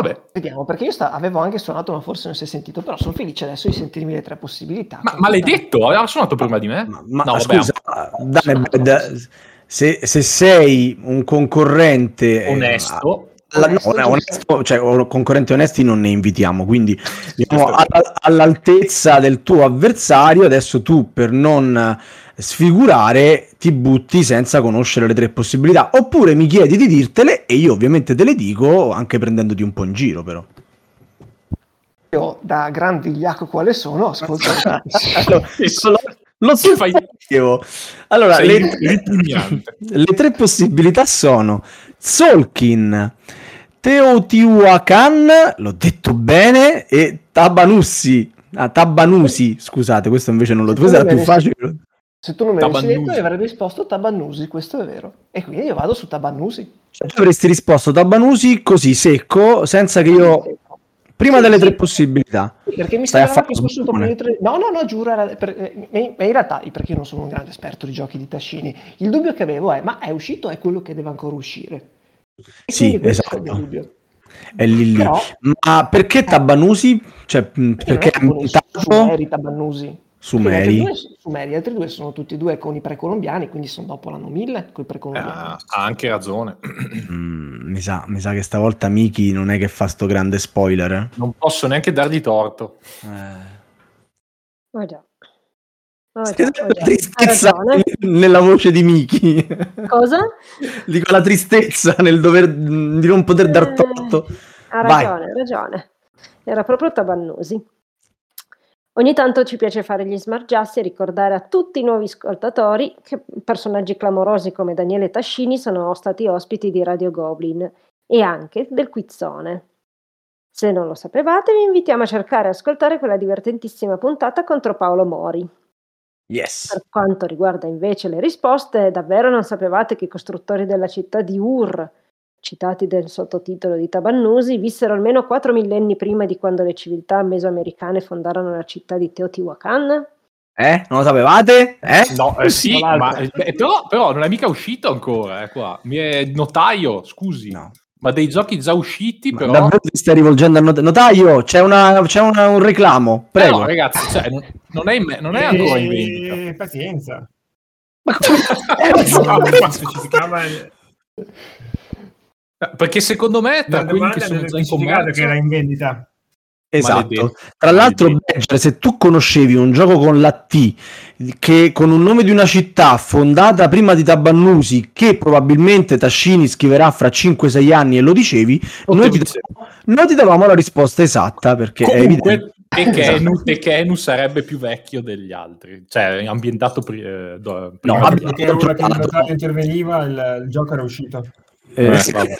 Speaker 3: vabbè.
Speaker 5: Vediamo, perché io sta- avevo anche suonato, ma forse non si è sentito, però sono felice adesso di sentirmi le tre possibilità.
Speaker 3: Ma, ma l'hai detto? Aveva suonato prima di me?
Speaker 2: Ma, ma
Speaker 3: No,
Speaker 2: scusa, Danebed, se, se sei un concorrente eh,
Speaker 3: onesto.
Speaker 2: alla-
Speaker 5: Onesto,
Speaker 2: no, onesto, cioè concorrenti onesti non ne invitiamo, quindi diciamo, alla- all'altezza del tuo avversario, adesso tu per non sfigurare ti butti senza conoscere le tre possibilità, oppure mi chiedi di dirtele e io ovviamente te le dico anche prendendoti un po' in giro però.
Speaker 5: Io, da gran vigliacco quale sono, ascolto. *laughs*
Speaker 2: Allora, lo, sapevo. Allora, le, *laughs* le tre possibilità sono Solkin, Teotihuacan, l'ho detto bene, e Tabanussi. Ah, Tabanusi, scusate, questo invece non lo questo era più facile.
Speaker 5: Se tu non me l'avessi
Speaker 3: Tabannusi.
Speaker 5: detto, io avrei risposto Tabannusi, questo è vero. E quindi io vado su Tabannusi.
Speaker 2: Cioè, tu avresti risposto Tabanusi così secco, senza che io prima
Speaker 5: Sì,
Speaker 2: delle
Speaker 5: sì.
Speaker 2: tre possibilità.
Speaker 5: Perché mi sembrava che fosse un più di tre- No, no, no, giuro, era per- eh, ma in realtà, perché io non sono un grande esperto di giochi di Tascini, il dubbio che avevo è, ma è uscito è quello che deve ancora uscire? E
Speaker 2: Sì,
Speaker 5: questo è il
Speaker 2: esatto.
Speaker 5: dubbio.
Speaker 2: È lì lì.
Speaker 5: Però-
Speaker 2: Ma perché Tabanusi? Cioè, mh, perché è
Speaker 5: non è con i
Speaker 2: ambientato
Speaker 5: Sumeri, gli altri due- sono tutti e due con i precolombiani, quindi sono dopo l'anno 1000 con i precolombiani.
Speaker 3: Ah, ha anche ragione.
Speaker 2: Mm, mi, sa, mi sa che stavolta Miki non è che fa sto grande spoiler. eh.
Speaker 3: Non posso neanche dargli torto.
Speaker 4: Oh già. Oh già, oh già.
Speaker 2: Tristezza nella voce di Miki.
Speaker 4: Cosa?
Speaker 2: Dico la tristezza nel dover di non poter dar torto.
Speaker 4: Ha
Speaker 2: Vai.
Speaker 4: ragione, ha ragione. Era proprio Tabannusi. Ogni tanto ci piace fare gli smargiassi e ricordare a tutti i nuovi ascoltatori che personaggi clamorosi come Daniele Tascini sono stati ospiti di Radio Goblin e anche del Quizzone. Se non lo sapevate, vi invitiamo a cercare e ascoltare quella divertentissima puntata contro Paolo Mori.
Speaker 2: Yes.
Speaker 4: Per quanto riguarda invece le risposte, davvero non sapevate che i costruttori della città di Ur, citati del sottotitolo di Tabannusi, vissero almeno quattro millenni prima di quando le civiltà mesoamericane fondarono la città di Teotihuacan?
Speaker 2: Eh? Non lo sapevate? Eh?
Speaker 3: No, eh, sì, ma, eh, però, però non è mica uscito ancora, eh, qua. Mi è notaio, scusi.
Speaker 2: No.
Speaker 3: Ma dei giochi già usciti,
Speaker 2: Ma
Speaker 3: però...
Speaker 2: Davvero ti stai rivolgendo al not- notaio? C'è, una- c'è una- un reclamo.
Speaker 3: Eh
Speaker 2: Prego.
Speaker 3: no, ragazzi, cioè, non, è, me- non è ancora in vendita.
Speaker 1: Pazienza.
Speaker 2: Ma come- *laughs* Eh, so,
Speaker 1: No, specificava
Speaker 3: Perché secondo me, tra quelli che sono già in commercio...
Speaker 1: che era in vendita.
Speaker 2: Esatto.
Speaker 3: Maledetto.
Speaker 2: Tra l'altro. Badger, se tu conoscevi un gioco con la T che con un nome di una città fondata prima di Tabannusi, che probabilmente Tascini scriverà fra 5-6 anni e lo dicevi, noi ti,
Speaker 3: Ottovice.
Speaker 2: noi ti davamo la risposta esatta perché è evidente.
Speaker 3: Comunque, Tekenu, Tekenu sarebbe più vecchio degli altri, cioè ambientato pri- eh, do- prima
Speaker 2: No,
Speaker 1: Perché che il
Speaker 2: controllato.
Speaker 1: notaio interveniva, il, il gioco era uscito.
Speaker 2: Eh,
Speaker 3: Eh, vabbè.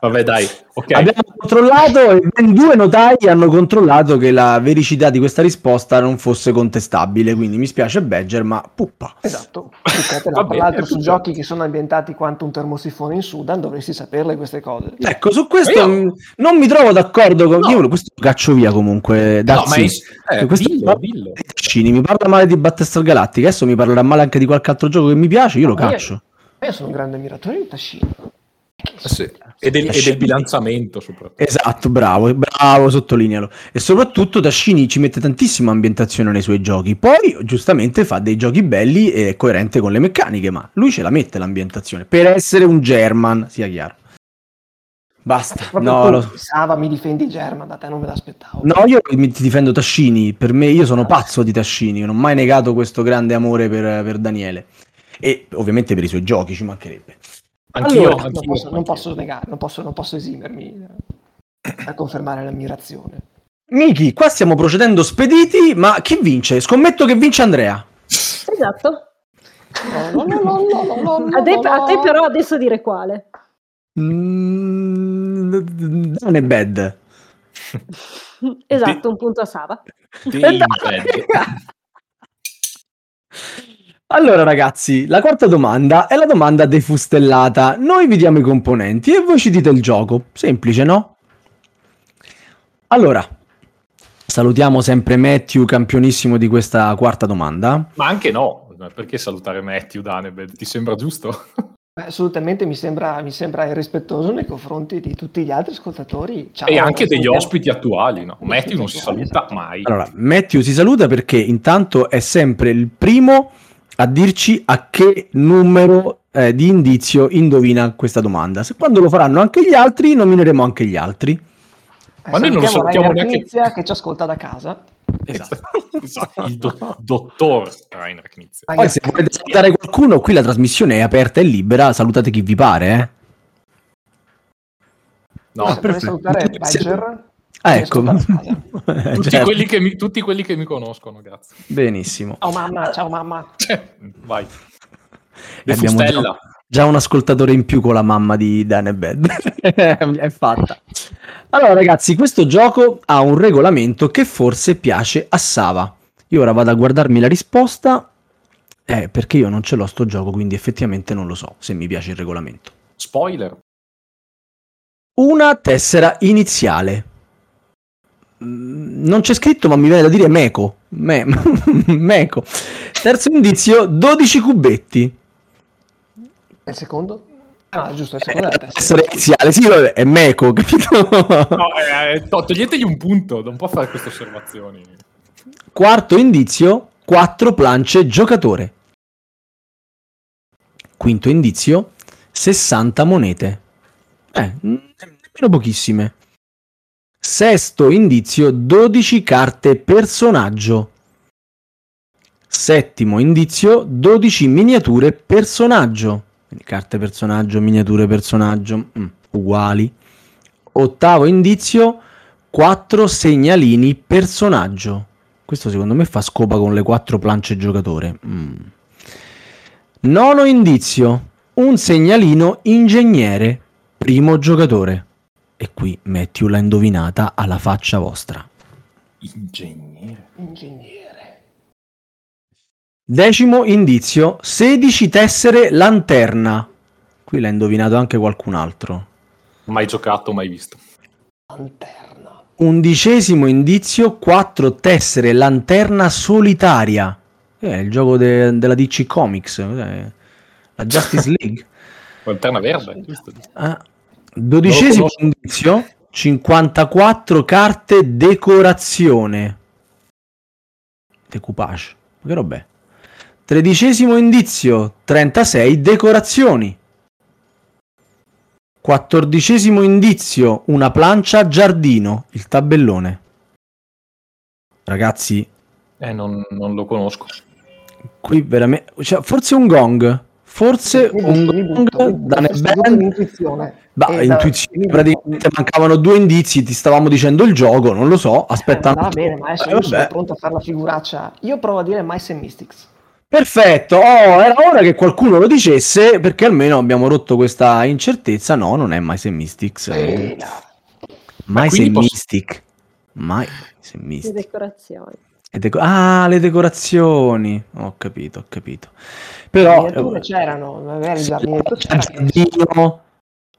Speaker 3: Vabbè, dai, ok.
Speaker 2: Abbiamo controllato e ben due notai hanno controllato che la vericità di questa risposta non fosse contestabile. Quindi mi spiace, Badger, ma puppa.
Speaker 5: Esatto. *laughs* Tra l'altro su giochi che sono ambientati quanto un termosifone in Sudan dovresti saperle queste cose.
Speaker 2: Ecco, su questo
Speaker 3: io-
Speaker 2: non mi trovo d'accordo con
Speaker 3: No.
Speaker 2: io. Questo lo caccio via comunque.
Speaker 3: No,
Speaker 2: Dazzi.
Speaker 3: ma è- eh,
Speaker 2: Questo
Speaker 3: dillo, dillo.
Speaker 2: mi parla male di Battlestar Galactica. Adesso mi parlerà male anche di qualche altro gioco che mi piace. Io lo
Speaker 5: Ma io-
Speaker 2: caccio.
Speaker 5: Ma Io sono un grande ammiratore di Tascini.
Speaker 3: Eh sì. E, del, e del bilanciamento soprattutto.
Speaker 2: Esatto, bravo, bravo, sottolinealo. E soprattutto Tascini ci mette tantissima ambientazione nei suoi giochi. Poi, giustamente, fa dei giochi belli e coerente con le meccaniche, ma lui ce la mette l'ambientazione per essere un German, sia chiaro. Basta.
Speaker 5: Proprio
Speaker 2: No, lo-
Speaker 5: Sava mi difendi German, da te non me l'aspettavo.
Speaker 2: no, io mi- ti difendo Tascini. Per me, io sono pazzo di Tascini. Non ho mai negato questo grande amore per, per Daniele. E ovviamente per i suoi giochi, ci mancherebbe.
Speaker 3: Anch'io,
Speaker 2: Allora,
Speaker 5: non,
Speaker 3: anch'io,
Speaker 5: posso, non posso negare, non posso, non posso esimermi a confermare l'ammirazione.
Speaker 2: Miki, qua stiamo procedendo spediti, ma chi vince? Scommetto che vince Andrea.
Speaker 4: Esatto.
Speaker 5: No, no, no, no, no, no, no,
Speaker 4: A te, a te però adesso dire quale.
Speaker 2: Mm, non è bad.
Speaker 4: Esatto, un punto a Sava. *laughs*
Speaker 2: Allora ragazzi, la quarta domanda è la domanda defustellata. Noi vi diamo i componenti e voi ci dite il gioco. Semplice, no? Allora, salutiamo sempre Matthew, campionissimo di questa quarta domanda.
Speaker 3: Ma anche no, perché salutare Matthew Danebed? Ti sembra giusto?
Speaker 5: Beh, Assolutamente mi sembra, mi sembra irrispettoso nei confronti di tutti gli altri ascoltatori. Ciao,
Speaker 3: e anche degli ospiti attuali, no? Matthew non si saluta
Speaker 5: esatto.
Speaker 3: mai.
Speaker 2: Allora, Matthew si saluta perché intanto è sempre il primo a dirci a che numero eh, di indizio indovina questa domanda. Se quando lo faranno anche gli altri, nomineremo anche gli altri.
Speaker 5: Eh,
Speaker 3: Ma noi non lo
Speaker 5: salutiamo
Speaker 3: sappiamo neanche-
Speaker 5: Knizia, che ci ascolta da casa.
Speaker 2: Esatto. *laughs*
Speaker 3: Esatto, il do- dottor Rainer Knizia.
Speaker 5: Ah,
Speaker 2: Poi se volete salutare qualcuno, qui la trasmissione è aperta e libera, salutate chi vi pare, eh.
Speaker 3: No,
Speaker 5: se volete
Speaker 2: perfetto.
Speaker 5: salutare Badger,
Speaker 2: Ah,
Speaker 5: che
Speaker 2: ecco. *laughs*
Speaker 3: tutti,
Speaker 2: Certo.
Speaker 3: quelli che mi, tutti quelli che mi conoscono, grazie.
Speaker 2: Benissimo.
Speaker 5: Ciao mamma, ciao mamma.
Speaker 3: Vai.
Speaker 2: E
Speaker 3: De
Speaker 2: abbiamo già, già un ascoltatore in più con la mamma di Dan e Bed. *laughs* è fatta. Allora, ragazzi, questo gioco ha un regolamento che forse piace a Sava. Io ora vado a guardarmi la risposta. Eh, perché io non ce l'ho sto gioco, quindi effettivamente non lo so se mi piace il regolamento.
Speaker 3: Spoiler.
Speaker 2: Una tessera iniziale. Mm, Non c'è scritto, ma mi viene da dire Meco. Me- *laughs* Meco. Terzo indizio, 12 cubetti.
Speaker 5: Il secondo? Ah, giusto, il secondo è la testa.
Speaker 2: Tessera iniziale, sì, vabbè, è Meco, *laughs* capito?
Speaker 3: No, eh, eh, to- toglietegli un punto, non può fare queste osservazioni.
Speaker 2: Quarto indizio, 4 plance giocatore. Quinto indizio, 60 monete. Eh, mm, nemmeno pochissime. Sesto indizio, 12 carte personaggio. Settimo indizio, 12 miniature personaggio. Quindi carte personaggio, miniature personaggio, mm, uguali. Ottavo indizio, 4 segnalini personaggio. Questo secondo me fa scopa con le quattro plance giocatore. Mm. Nono indizio. Un segnalino ingegnere, primo giocatore. E qui Matthew l'ha indovinata alla faccia vostra.
Speaker 3: Ingegnere.
Speaker 5: Ingegnere.
Speaker 2: Decimo indizio. 16 tessere lanterna. Qui l'ha indovinato anche qualcun altro.
Speaker 3: Mai giocato, mai visto.
Speaker 5: Lanterna.
Speaker 2: Undicesimo indizio, 4 tessere lanterna solitaria. Eh, È il gioco de- della DC Comics, eh, la Justice *laughs* League.
Speaker 3: Lanterna verde, giusto?
Speaker 2: Ah. Dodicesimo indizio, 54 carte decorazione. Decoupage. Che roba è? Tredicesimo indizio, 36 decorazioni. Quattordicesimo indizio, una plancia giardino, il tabellone. Ragazzi,
Speaker 3: Eh, non, non lo conosco.
Speaker 2: qui veramente... cioè, forse un gong. Forse un gong da
Speaker 5: l'intuizione.
Speaker 2: Bah,
Speaker 5: E da-
Speaker 2: intuizione,
Speaker 5: butto.
Speaker 2: praticamente mancavano due indizi, ti stavamo dicendo il gioco, non lo so, aspetta.
Speaker 5: Eh,
Speaker 2: un
Speaker 5: va bene, ma adesso
Speaker 2: Eh,
Speaker 5: io sono pronto a fare la figuraccia. Io provo a dire Mice and Mystics.
Speaker 2: Perfetto, oh, era ora che qualcuno lo dicesse perché almeno abbiamo rotto questa incertezza. No, non è Mice and Mystics.
Speaker 5: Eh, no.
Speaker 2: Mice and
Speaker 3: posso-
Speaker 2: Mystic. Mice and
Speaker 4: Le
Speaker 2: Mystic.
Speaker 4: decorazioni.
Speaker 2: E deco- ah, le decorazioni. Ho capito, ho capito. Però...
Speaker 5: Le miniature c'erano, magari
Speaker 2: giardino,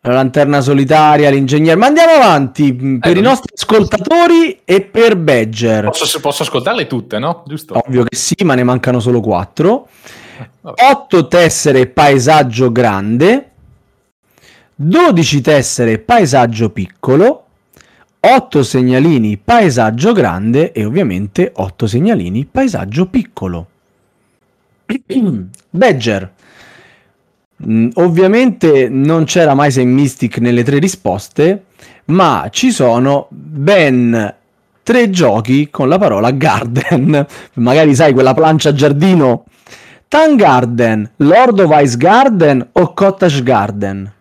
Speaker 2: la lanterna solitaria, l'ingegnere. Ma andiamo avanti mh, per
Speaker 3: Eh,
Speaker 2: i nostri ascoltatori e per Badger.
Speaker 3: Posso, posso ascoltarle tutte, no? Giusto?
Speaker 2: Ovvio che sì, ma ne mancano solo 4.
Speaker 3: Vabbè.
Speaker 2: 8 tessere paesaggio grande, 12 tessere paesaggio piccolo, 8 segnalini paesaggio grande e ovviamente 8 segnalini paesaggio piccolo. *clears throat* Badger. Mm, ovviamente non c'era mai Sei Mystic nelle tre risposte, ma ci sono ben tre giochi con la parola garden. *laughs* Magari sai quella plancia giardino. Tan Garden, Lord of Ice Garden o Cottage Garden?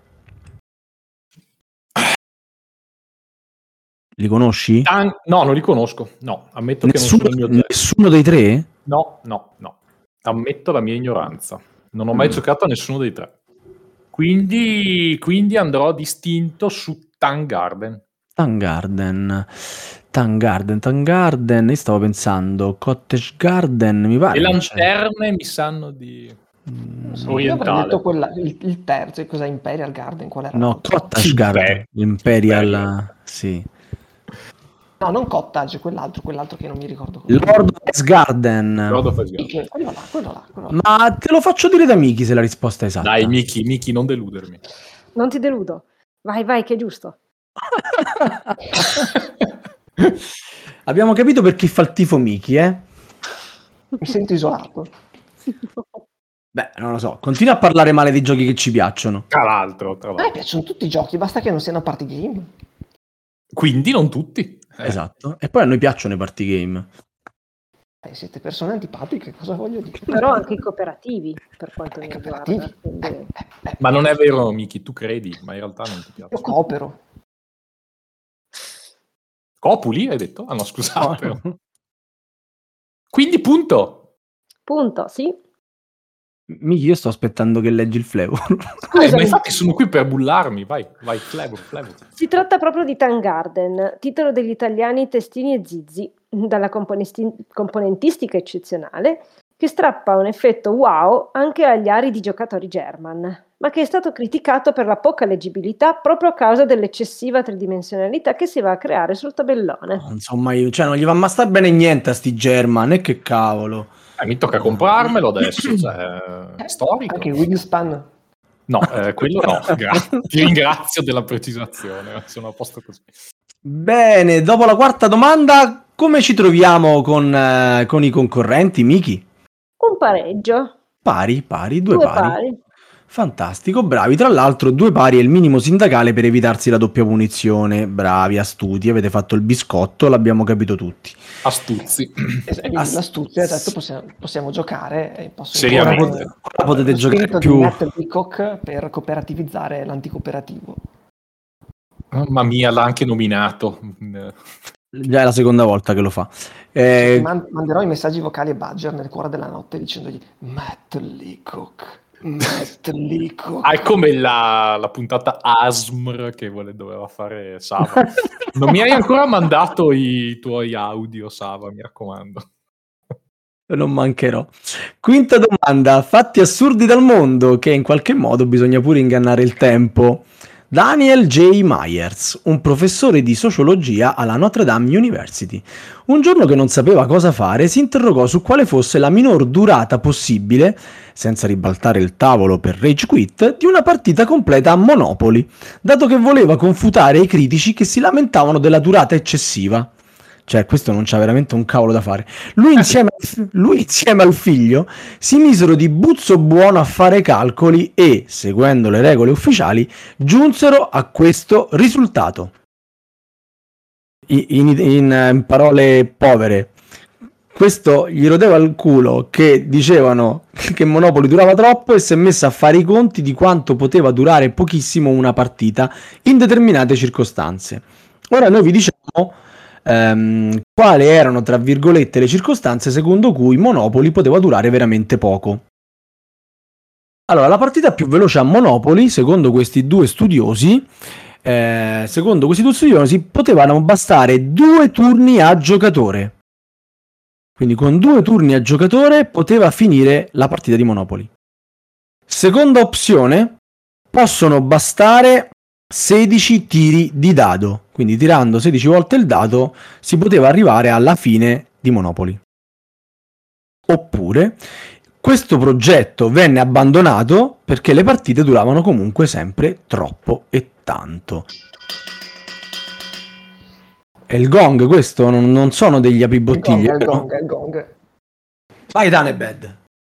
Speaker 2: Li conosci?
Speaker 3: Tan- no, non li conosco. No, ammetto che
Speaker 2: Nessuno,
Speaker 3: non sono il mio
Speaker 2: nessuno dei tre?
Speaker 3: No, no, no. Ammetto la mia ignoranza. Non ho mai
Speaker 2: Mm.
Speaker 3: giocato a nessuno dei tre. Quindi, quindi andrò distinto su Tan Garden.
Speaker 2: Tan Garden, Tan Garden, Tan Garden. Io stavo pensando Cottage Garden. Mi pare.
Speaker 3: Le
Speaker 2: che
Speaker 3: lanterne mi sanno di...
Speaker 2: Mm,
Speaker 5: Io avrei
Speaker 3: Orientale.
Speaker 5: detto quella, il, il terzo, cos'è Imperial Garden? Qual era?
Speaker 2: No, Cottage. Garden. Imperial.
Speaker 3: Imperial.
Speaker 2: Sì.
Speaker 5: No, non Cottage, quell'altro, quell'altro che non mi ricordo.
Speaker 2: Lord of Ice Garden.
Speaker 3: Lord of Ice
Speaker 5: Sì,
Speaker 3: Garden.
Speaker 5: che- Quello là, quello là, quello là.
Speaker 2: Ma te lo faccio dire da Miki se la risposta è esatta.
Speaker 3: Dai, Miki, Miki, non deludermi.
Speaker 4: Non ti deludo. Vai, vai, che è giusto. *laughs*
Speaker 2: Abbiamo capito per chi fa il tifo Miki, eh?
Speaker 5: Mi sento isolato.
Speaker 2: Beh, non lo so. Continua a parlare male dei giochi che ci piacciono.
Speaker 3: Tra l'altro, tra
Speaker 5: A me
Speaker 3: l'altro.
Speaker 5: piacciono tutti i giochi, basta che non siano party game.
Speaker 3: Quindi non tutti. Eh,
Speaker 2: Esatto. E poi a noi piacciono i party game.
Speaker 5: Eh, siete persone antipatiche, cosa voglio dire?
Speaker 4: Però anche i cooperativi, per quanto mi riguarda. quindi-
Speaker 5: Eh, eh,
Speaker 3: Ma non è vero, Miki, tu credi, ma in realtà non ti
Speaker 5: io
Speaker 3: piace.
Speaker 5: coopero.
Speaker 3: Copuli, hai detto? Ah no, scusate. Quindi punto.
Speaker 4: Punto, sì.
Speaker 2: Miki, io sto aspettando che leggi il flavor. *laughs*
Speaker 3: Eh, *laughs* ma
Speaker 4: Scusami.
Speaker 3: infatti sono qui per bullarmi. Vai, vai, flavor, flavor.
Speaker 4: Si tratta proprio di Tan Garden, titolo degli italiani Testini e Zizi, dalla componesti- componentistica eccezionale, che strappa un effetto wow anche agli aridi giocatori German, ma che è stato criticato per la poca leggibilità proprio a causa dell'eccessiva tridimensionalità che si va a creare sul tabellone.
Speaker 2: Insomma, io, cioè, non gli va ma sta bene niente a sti German, e che cavolo.
Speaker 3: Eh, mi tocca comprarmelo *clears throat* adesso. Cioè, è storico.
Speaker 5: Anche Wingspan.
Speaker 3: No, eh, quello no. *laughs* Gra- Ti ringrazio della precisazione. Sono a posto così.
Speaker 2: Bene, dopo la quarta domanda, come ci troviamo con, eh, con i concorrenti, Miki?
Speaker 4: Un pareggio,
Speaker 2: Pari, pari, due,
Speaker 4: due,
Speaker 2: pari.
Speaker 4: pari.
Speaker 2: Fantastico, bravi. Tra l'altro, due pari è il minimo sindacale per evitarsi la doppia punizione. Bravi, astuti, avete fatto il biscotto, l'abbiamo capito tutti.
Speaker 3: Astuzzi.
Speaker 5: Es-
Speaker 2: Ah,
Speaker 5: L'astuzia, ha detto possiamo, possiamo giocare
Speaker 3: Seriamente.
Speaker 2: Ora, pot- ora potete
Speaker 5: Lo
Speaker 2: giocare più.
Speaker 5: per cooperativizzare l'anticooperativo.
Speaker 3: Mamma mia, l'ha anche nominato.
Speaker 2: Già è la seconda volta che lo fa. Eh,
Speaker 5: Man- manderò i messaggi vocali a Badger nel cuore della notte dicendogli Matt Leacock, *laughs* Leacock.
Speaker 3: Ah, è come la, la puntata ASMR che vole- doveva fare Sava. non mi hai ancora mandato i tuoi audio, Sava, mi raccomando.
Speaker 2: non mancherò. Quinta domanda, fatti assurdi dal mondo che in qualche modo bisogna pure ingannare il tempo. Daniel J. Myers, un professore di sociologia alla Notre Dame University. Un giorno che non sapeva cosa fare, si interrogò su quale fosse la minor durata possibile, senza ribaltare il tavolo per rage quit, di una partita completa a Monopoli, dato che voleva confutare i critici che si lamentavano della durata eccessiva. Cioè, questo non c'ha veramente un cavolo da fare. Lui insieme, lui insieme al figlio si misero di buzzo buono a fare calcoli e, seguendo le regole ufficiali, giunsero a questo risultato. In, in- in parole povere, questo gli rodeva il culo che dicevano *laughs* che Monopoli durava troppo e si è messo a fare i conti di quanto poteva durare pochissimo una partita in determinate circostanze. Ora noi vi diciamo ehm, quali erano, tra virgolette, le circostanze secondo cui Monopoli poteva durare veramente poco. Allora, la partita più veloce a Monopoli, secondo questi due studiosi, eh, secondo questi due studiosi, potevano bastare due turni a giocatore. Quindi con due turni a giocatore poteva finire la partita di Monopoli. Seconda opzione, possono bastare 16 tiri di dado. Quindi tirando 16 volte il dado si poteva arrivare alla fine di Monopoli. Oppure questo progetto venne abbandonato perché le partite duravano comunque sempre troppo e tanto. È il gong questo, non, non sono degli
Speaker 5: Il gong,
Speaker 2: apribottiglie.
Speaker 5: il gong, il gong.
Speaker 2: Vai Danebed.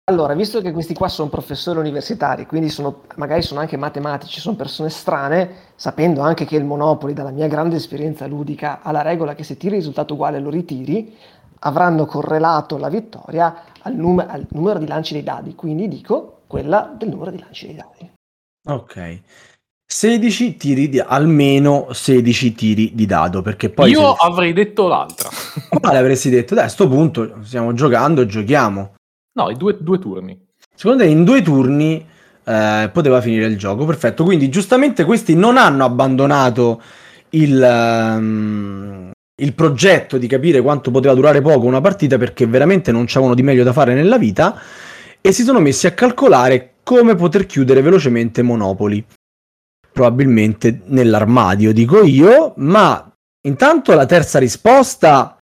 Speaker 5: Allora, visto che questi qua sono professori universitari, quindi sono, magari sono anche matematici, sono persone strane, sapendo anche che il Monopoli, dalla mia grande esperienza ludica, ha la regola che se tiri il risultato uguale lo ritiri, avranno correlato la vittoria al, num- al numero di lanci dei dadi, quindi dico quella del numero di lanci dei dadi.
Speaker 2: Ok. 16 tiri di almeno 16 tiri di dado perché poi
Speaker 3: Io
Speaker 2: se-
Speaker 3: avrei detto l'altra.
Speaker 2: quale avresti detto dai a sto punto stiamo giocando giochiamo
Speaker 3: No, i due, due turni.
Speaker 2: secondo te in due turni eh, poteva finire il gioco perfetto quindi giustamente questi non hanno abbandonato il, ehm, il progetto di capire quanto poteva durare poco una partita perché veramente non c'avevano di meglio da fare nella vita e si sono messi a calcolare come poter chiudere velocemente Monopoli probabilmente nell'armadio, dico io, ma intanto la terza risposta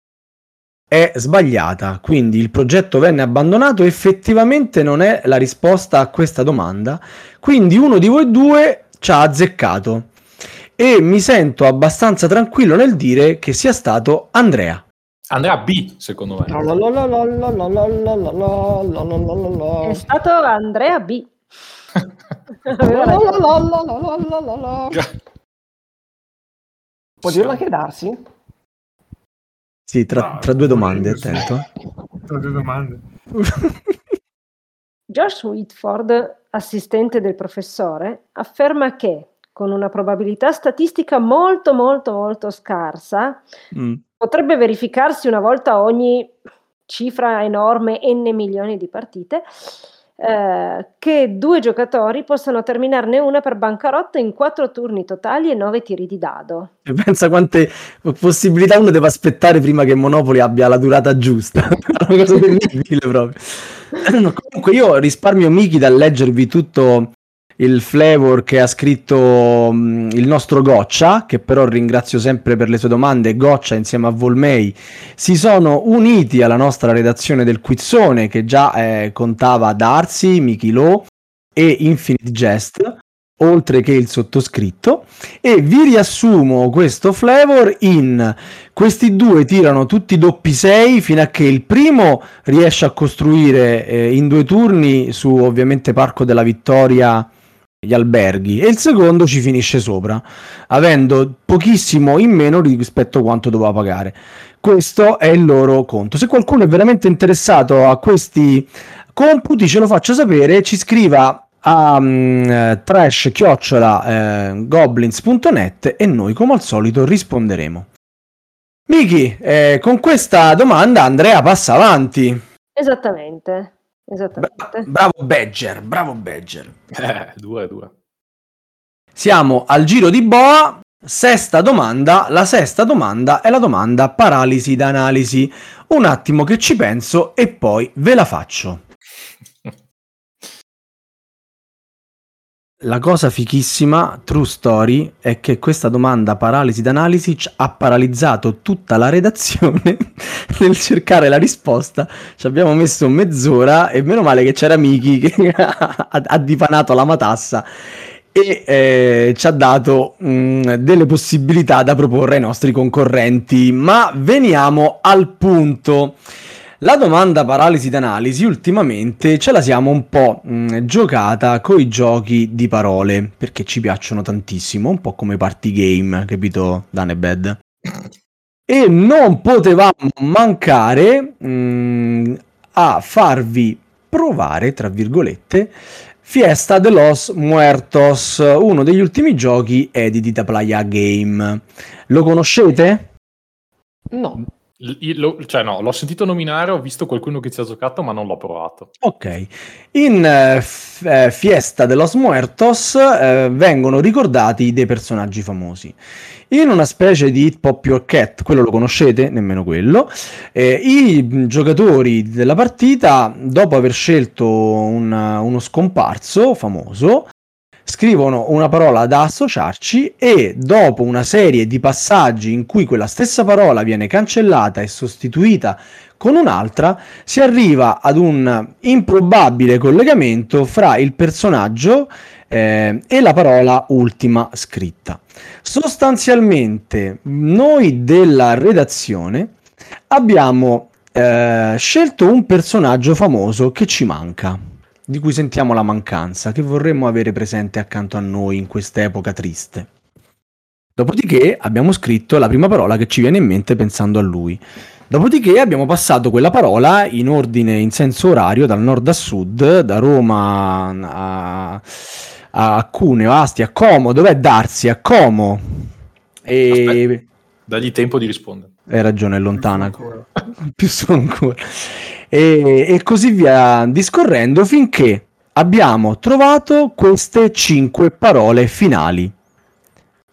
Speaker 2: è sbagliata, quindi il progetto venne abbandonato, effettivamente non è la risposta a questa domanda, quindi uno di voi due ci ha azzeccato e mi sento abbastanza tranquillo nel dire che sia stato Andrea.
Speaker 3: Andrea B, secondo me.
Speaker 4: È stato Andrea B. *laughs*
Speaker 5: Può dirlo anche Darsi?
Speaker 2: Sì, tra,
Speaker 1: Ah,
Speaker 2: tra due domande, attento.
Speaker 1: Tra due domande. *laughs*
Speaker 4: Josh Whitford, assistente del professore, afferma che con una probabilità statistica molto molto molto scarsa
Speaker 2: Mm.
Speaker 4: potrebbe verificarsi una volta ogni cifra enorme, n milioni di partite, eh, che due giocatori possano terminarne una per bancarotta in quattro turni totali e nove tiri di dado.
Speaker 2: E Pensa quante possibilità uno deve aspettare prima che Monopoli abbia la durata giusta. È *laughs* una cosa terribile proprio. *clears throat* Comunque io risparmio Miki dal leggervi tutto il flavor che ha scritto mh, il nostro Goccia, che però ringrazio sempre per le sue domande. Goccia insieme a Volmei si sono uniti alla nostra redazione del Quizzone che già eh, contava Miki Lo e Infinite Jest, oltre che il sottoscritto e vi riassumo questo flavor in questi due tirano tutti doppi 6 fino a che il primo riesce a costruire eh, in due turni su ovviamente Parco della Vittoria gli alberghi e il secondo ci finisce sopra avendo pochissimo in meno rispetto a quanto doveva pagare questo è il loro conto se qualcuno è veramente interessato a questi computi ce lo faccia sapere ci scriva a mm, trash goblins.net e noi come al solito risponderemo Miki, eh, con questa domanda Andrea passa avanti.
Speaker 4: Esattamente.
Speaker 2: Bra-
Speaker 4: Esattamente.
Speaker 2: bravo Badger, bravo Badger.
Speaker 3: Eh, due, due.
Speaker 2: Siamo al giro di boa. Sesta domanda. La sesta domanda è la domanda paralisi d'analisi. Un attimo che ci penso e poi ve la faccio. La cosa fichissima, true story, è che questa domanda paralisi d'analisi ha paralizzato tutta la redazione *laughs* nel cercare la risposta. Ci abbiamo messo mezz'ora e meno male che c'era Miki che *laughs* ha, dipanato la matassa e eh, ci ha dato mh, delle possibilità da proporre ai nostri concorrenti. Ma veniamo al punto. La domanda paralisi d'analisi ultimamente ce la siamo un po' mh, giocata con i giochi di parole perché ci piacciono tantissimo, un po' come party game, capito Danebed? E non potevamo mancare mh, a farvi provare, tra virgolette, Fiesta de los Muertos, uno degli ultimi giochi editi da Playa Game. Lo conoscete?
Speaker 5: No,
Speaker 3: Lo- cioè, no, l'ho sentito nominare, ho visto qualcuno che ci ha giocato, ma non l'ho provato.
Speaker 2: Ok, in eh, f- eh, Fiesta de los Muertos eh, vengono ricordati dei personaggi famosi. In una specie di Hit Pop Your Cat, quello lo conoscete? Nemmeno quello. eh, I giocatori della partita, dopo aver scelto un- uno scomparso famoso, scrivono una parola da associarci e dopo una serie di passaggi in cui quella stessa parola viene cancellata e sostituita con un'altra, si arriva ad un improbabile collegamento fra il personaggio eh, e la parola ultima scritta. Sostanzialmente, noi della redazione abbiamo eh, scelto un personaggio famoso che ci manca, di cui sentiamo la mancanza, che vorremmo avere presente accanto a noi in quest'epoca triste. Dopodiché abbiamo scritto la prima parola che ci viene in mente pensando a lui. Dopodiché abbiamo passato quella parola in ordine in senso orario dal nord a sud, da Roma a, a Cuneo, Asti, a Como, dov'è Darsi? A Como. E
Speaker 3: Dagli tempo di rispondere.
Speaker 2: hai ragione, è lontana.
Speaker 1: Ancora.
Speaker 2: più solo ancora. *laughs* E, e così via discorrendo finché abbiamo trovato queste cinque parole finali.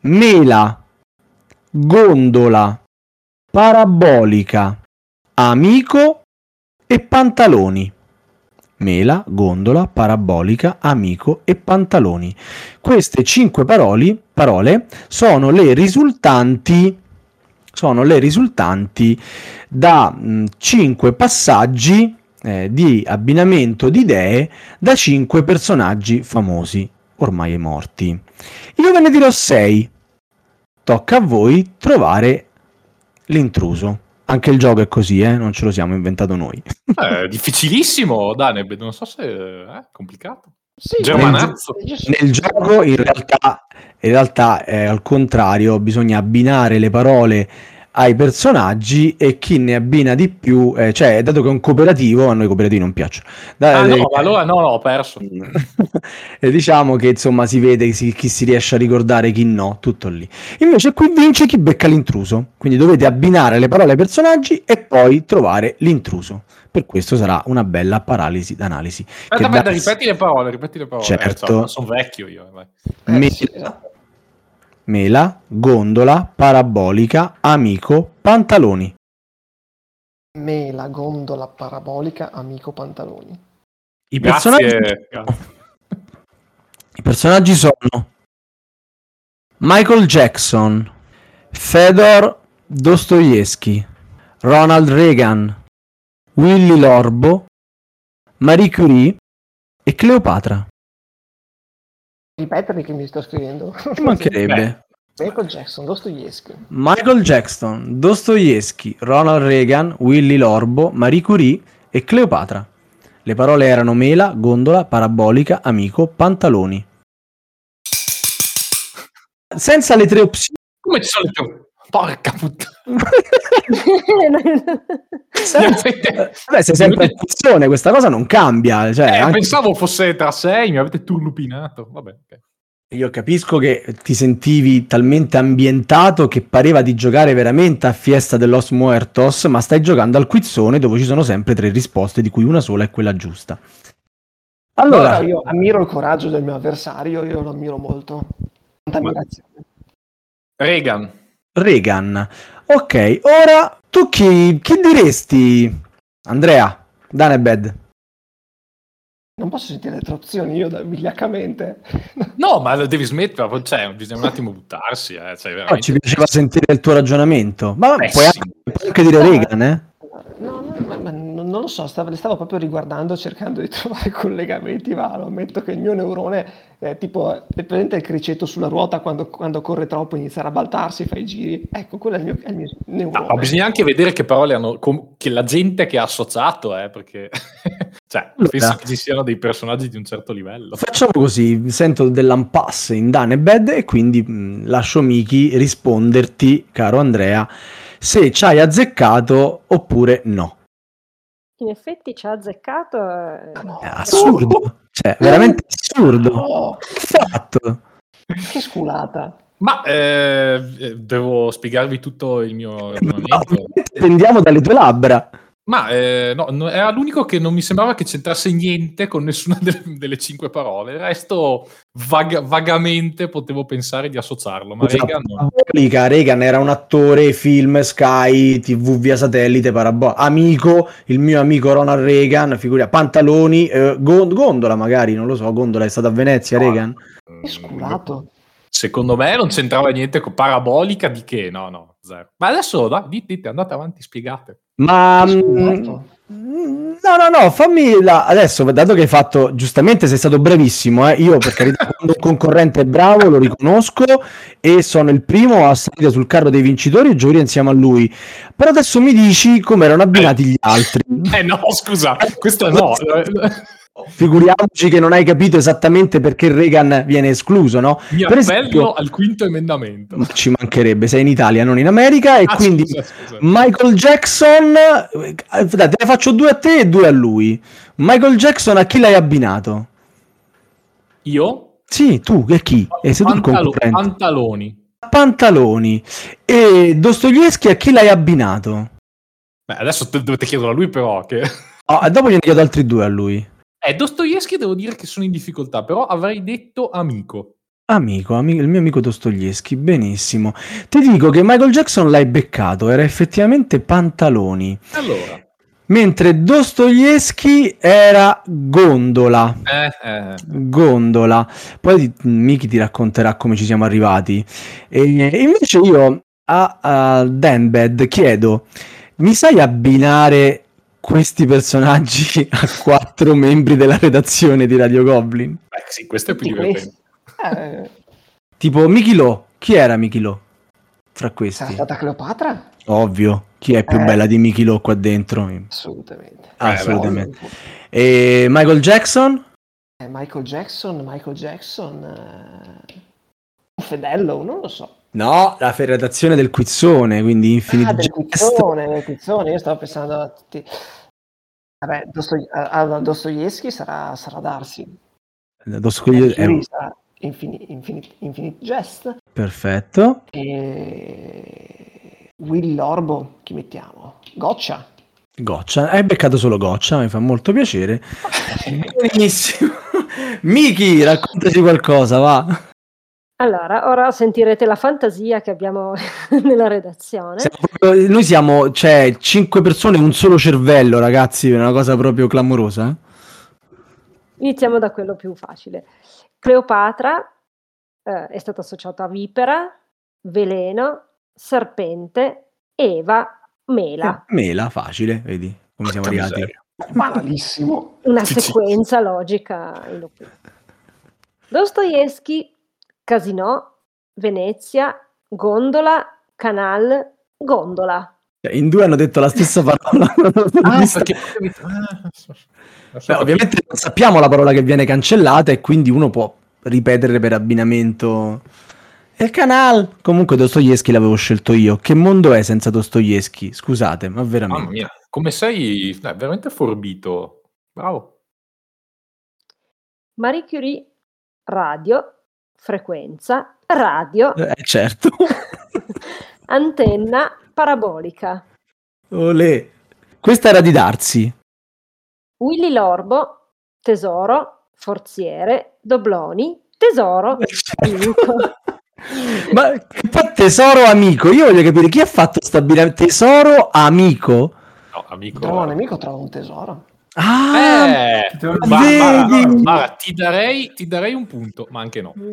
Speaker 2: Mela, gondola, parabolica, amico e pantaloni. Mela, gondola, parabolica, amico e pantaloni. Queste cinque paroli, parole sono le risultanti sono le risultanti da cinque passaggi eh, di abbinamento di idee da cinque personaggi famosi, ormai morti. Io ve ne dirò sei. Tocca a voi trovare l'intruso. Anche il gioco è così, eh? non ce lo siamo inventato noi.
Speaker 3: Eh, difficilissimo, Daneb, non so se è complicato.
Speaker 5: Sì, so-
Speaker 2: Nel gioco in realtà, in realtà è al contrario, bisogna abbinare le parole ai personaggi e chi ne abbina di più, eh, cioè dato che è un cooperativo, a noi cooperativi non piacciono. Da-
Speaker 3: Ah, no,
Speaker 2: eh,
Speaker 3: ma allora no, no, ho perso. *laughs*
Speaker 2: e diciamo che insomma si vede si- chi si riesce a ricordare chi no, tutto lì. Invece qui vince chi becca l'intruso, quindi dovete abbinare le parole ai personaggi e poi trovare l'intruso. Per questo sarà una bella paralisi d'analisi.
Speaker 3: Aspetta, aspetta,
Speaker 2: da-
Speaker 3: ripeti le parole, ripeti le parole.
Speaker 2: Certo.
Speaker 3: sono vecchio io. vai.
Speaker 5: eh,
Speaker 2: Me-
Speaker 5: sì, esatto.
Speaker 2: Mela, gondola, parabolica, amico, pantaloni.
Speaker 5: Mela, gondola, parabolica, amico, pantaloni.
Speaker 2: I personaggi,
Speaker 3: Grazie.
Speaker 2: I personaggi sono Michael Jackson, Fedor Dostoevsky, Ronald Reagan, Willy Lorbo, Marie Curie e Cleopatra.
Speaker 5: Ripeterli che mi sto scrivendo.
Speaker 2: Ci mancherebbe.
Speaker 5: Michael Jackson, Dostoevsky.
Speaker 2: Michael Jackson, Dostoevsky, Ronald Reagan, Willy Lorbo, Marie Curie e Cleopatra. Le parole erano mela, gondola, parabolica, amico, pantaloni. Senza le tre opzioni.
Speaker 3: Come ci sono le tue... Porca puttana. *laughs*
Speaker 2: Vabbè, sei sempre in funzione, questa cosa non cambia. Cioè,
Speaker 3: Eh,
Speaker 2: anche-
Speaker 3: Pensavo fosse tra sei, mi avete turlupinato. Vabbè, ok.
Speaker 2: Io capisco che ti sentivi talmente ambientato che pareva di giocare veramente a Fiesta de los Muertos, ma stai giocando al quizzone dove ci sono sempre tre risposte, di cui una sola è quella giusta.
Speaker 5: Allora,
Speaker 2: Allora,
Speaker 5: io ammiro il coraggio del mio avversario, io lo ammiro molto. Tanta
Speaker 3: Ma-
Speaker 5: ammirazione.
Speaker 3: Reagan.
Speaker 2: Reagan. Ok, ora tu chi, chi diresti? Andrea, Danebed.
Speaker 5: Non posso sentire le tre opzioni io da vigliaccamente.
Speaker 3: No, ma lo devi smettere, cioè, bisogna un attimo buttarsi, eh, cioè, veramente.
Speaker 2: ci piaceva sentire il tuo ragionamento. Ma
Speaker 3: Eh,
Speaker 2: puoi,
Speaker 3: sì.
Speaker 2: anche, puoi anche dire Reagan, eh?
Speaker 5: No, no, non lo so, stavo, le stavo proprio riguardando cercando di *laughs* trovare collegamenti, ma lo ammetto che il mio neurone è tipo, è presente il criceto sulla ruota quando, quando corre troppo inizia a baltarsi, fa i giri. Ecco, quello è il mio, è il mio
Speaker 3: No,
Speaker 5: neurone.
Speaker 3: ma bisogna anche vedere che parole hanno, com- che la gente che ha associato, eh, perché *laughs* cioè,
Speaker 2: Allora.
Speaker 3: penso che ci siano dei personaggi di un certo livello.
Speaker 2: Facciamo così, sento dell'ampass in Danebed e quindi mh, lascio Miki risponderti, caro Andrea, se ci hai azzeccato oppure no.
Speaker 4: In effetti ci ha azzeccato. eh,
Speaker 2: È assurdo, cioè veramente assurdo.
Speaker 5: Oh,
Speaker 2: Che fatto?
Speaker 5: che sculata.
Speaker 3: Ma eh, devo spiegarvi tutto il mio ragionamento.
Speaker 2: Pendiamo dalle tue labbra.
Speaker 3: Ma eh, no, no, era l'unico che non mi sembrava che c'entrasse niente con nessuna *laughs* delle, delle cinque parole. Il resto vag- vagamente potevo pensare di associarlo, ma
Speaker 2: Scusa,
Speaker 3: Reagan no.
Speaker 2: parabolica, Reagan era un attore, film, Sky, TV via satellite, parabolica. Amico, il mio amico Ronald Reagan, figura, pantaloni, eh, Gon- Gondola magari, non lo so, Gondola è stata a Venezia,
Speaker 3: No.
Speaker 2: Reagan?
Speaker 5: Che sculato.
Speaker 3: Secondo me non c'entrava niente con parabolica di che, no, no, zero. Ma adesso dai, dite, dite, andate avanti, spiegate.
Speaker 2: Ma... Mm,
Speaker 5: sculato.
Speaker 2: No, no, no, fammi la... adesso, dato che hai fatto, giustamente sei stato bravissimo, eh, io per carità, *laughs* quando un concorrente è bravo lo riconosco e sono il primo a salire sul carro dei vincitori e gioire insieme a lui. Però adesso mi dici come erano abbinati gli altri.
Speaker 3: Eh no, scusa, questo no. *laughs* *laughs*
Speaker 2: Figuriamoci che non hai capito esattamente perché Reagan viene escluso, no?
Speaker 3: Mi
Speaker 2: Per
Speaker 3: appello
Speaker 2: esempio-
Speaker 3: al quinto emendamento.
Speaker 2: Ma Ci mancherebbe, sei in Italia, non in America, e
Speaker 3: Ah,
Speaker 2: quindi
Speaker 3: scusa, scusa.
Speaker 2: Michael Jackson, eh, dai, te ne faccio due a te e due a lui. Michael Jackson a chi l'hai abbinato?
Speaker 3: Io?
Speaker 2: Sì, tu, e chi? E sei tu
Speaker 3: Pantalo-
Speaker 2: concorrente.
Speaker 3: pantaloni.
Speaker 2: Pantaloni. E Dostoevsky a chi l'hai abbinato?
Speaker 3: Beh, adesso te- dovete chiederlo a lui però che...
Speaker 2: Ah, e dopo gliene chiedo altri due a lui.
Speaker 3: Eh, Dostoevsky devo dire che sono in difficoltà, però avrei detto amico.
Speaker 2: Amico, ami- il mio amico Dostoevsky, benissimo. Ti dico che Michael Jackson l'hai beccato, era effettivamente Pantaloni.
Speaker 3: Allora,
Speaker 2: Mentre Dostoevsky era Gondola.
Speaker 3: eh, eh,
Speaker 2: Gondola. Poi Miki ti racconterà come ci siamo arrivati. E invece io a, a Danbed chiedo, mi sai abbinare questi personaggi *laughs* a quattro membri della redazione di Radio Goblin?
Speaker 3: beh, sì, questo è più divertente.
Speaker 5: Eh,
Speaker 2: Tipo Miki Lo, chi era Miki Lo? Tra questi?
Speaker 5: sarà stata Cleopatra?
Speaker 2: Ovvio, chi è più
Speaker 5: Eh.
Speaker 2: bella di Miki Lo qua dentro?
Speaker 5: Assolutamente.
Speaker 2: Assolutamente. E Michael Jackson?
Speaker 5: Eh, Michael Jackson, Michael Jackson, eh, un fedello, non lo so.
Speaker 2: No, la redazione del quizzone, quindi Infinite
Speaker 5: Ah, del quizzone, del quizzone, io stavo pensando a tutti. Vabbè, Dosto- a- a Dostoevsky sarà, sarà Darcy.
Speaker 2: Dostoevsky- eh,
Speaker 5: sarà Infini- Infinite, Infinite Jest.
Speaker 2: perfetto.
Speaker 5: E Will Lorbo, chi mettiamo? Goccia.
Speaker 2: Goccia, hai beccato solo Goccia, mi fa molto piacere. *laughs* Benissimo. Miki, raccontaci qualcosa, va.
Speaker 4: Allora, ora sentirete la fantasia che abbiamo *laughs* nella redazione.
Speaker 2: Siamo proprio- noi siamo, cioè, cinque persone e un solo cervello, ragazzi, è una cosa proprio clamorosa. eh.
Speaker 4: Iniziamo da quello più facile. Cleopatra eh, è stata associata a vipera, veleno, serpente, Eva, mela.
Speaker 2: Mela, facile, vedi come siamo
Speaker 3: Porca
Speaker 2: arrivati.
Speaker 3: miseria.
Speaker 5: Banalissimo.
Speaker 4: Una sequenza logica. Dostoevsky, Casinò, Venezia, Gondola, Canal, Gondola.
Speaker 2: Cioè, In due hanno detto la stessa *laughs* parola.
Speaker 3: Ah, perché... So-
Speaker 2: Beh, ovviamente non sappiamo la parola che viene cancellata e quindi uno può ripetere per abbinamento. E il canal. Comunque Dostoevsky l'avevo scelto io. Che mondo è senza Dostoevsky? Scusate, ma veramente.
Speaker 3: Mamma mia, come sei dai, veramente forbito. Bravo.
Speaker 4: Marie Curie, radio, frequenza, radio,
Speaker 2: Eh, certo. *laughs*
Speaker 4: antenna, parabolica.
Speaker 2: Olè. Questa era di Darsi.
Speaker 4: Willy Lorbo, tesoro, forziere, dobloni, tesoro, *laughs* amico. *laughs*
Speaker 2: Ma che poi tesoro amico, io voglio capire chi ha fatto stabilire tesoro amico?
Speaker 3: No, amico.
Speaker 5: Trova un nemico, trova un tesoro.
Speaker 2: Ah,
Speaker 3: Eh,
Speaker 1: Ti-
Speaker 3: ma-
Speaker 2: vedi?
Speaker 3: ma- ma- ti, darei, ti darei un punto, ma anche no. *laughs*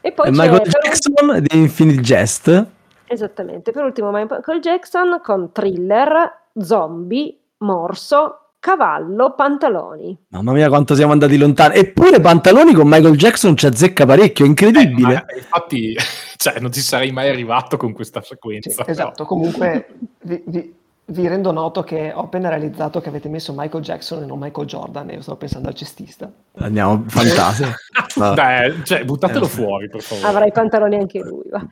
Speaker 4: E poi
Speaker 2: E
Speaker 4: c'è
Speaker 2: Michael Jackson di Infinite Jest.
Speaker 4: Esattamente, per ultimo Michael Jackson con thriller, zombie, morso, cavallo, pantaloni.
Speaker 2: Mamma mia quanto siamo andati lontani. Eppure Pantaloni con Michael Jackson ci azzecca parecchio, è
Speaker 3: Eh,
Speaker 2: incredibile.
Speaker 3: ma infatti, cioè, non ci sarei mai arrivato con questa
Speaker 5: Sì,
Speaker 3: sequenza. però.
Speaker 5: esatto, comunque vi, vi- vi rendo noto che ho appena realizzato che avete messo Michael Jackson e non Michael Jordan e io stavo pensando al cestista.
Speaker 2: Andiamo, fantasia. *laughs* Vabbè.
Speaker 3: Dai, cioè, buttatelo
Speaker 2: Eh.
Speaker 3: fuori, per favore.
Speaker 4: Avrà i pantaloni anche lui, va.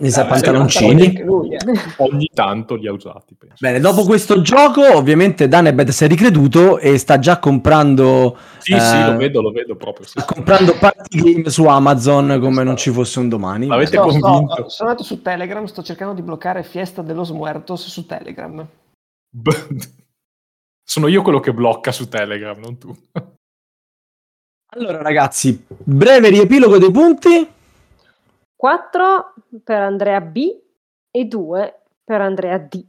Speaker 2: Mi sa
Speaker 3: Eh,
Speaker 2: pantaloncini.
Speaker 5: Anche lui, eh.
Speaker 3: Ogni tanto li ha usati, penso.
Speaker 2: Bene, dopo questo gioco, ovviamente Danebed si è ricreduto e sta già comprando.
Speaker 3: Sì, sì,
Speaker 2: eh,
Speaker 3: lo vedo, lo vedo proprio. sì.
Speaker 2: Sta comprando party game su Amazon come non ci fosse un domani.
Speaker 3: L'avete
Speaker 5: sto-
Speaker 3: convinto?
Speaker 5: sono andato su Telegram, sto cercando di bloccare Fiesta de los Muertos su Telegram.
Speaker 3: Sono io quello che blocca su Telegram, non tu.
Speaker 2: Allora, ragazzi, breve riepilogo dei punti.
Speaker 4: 4 per Andrea B e 2 per Andrea D.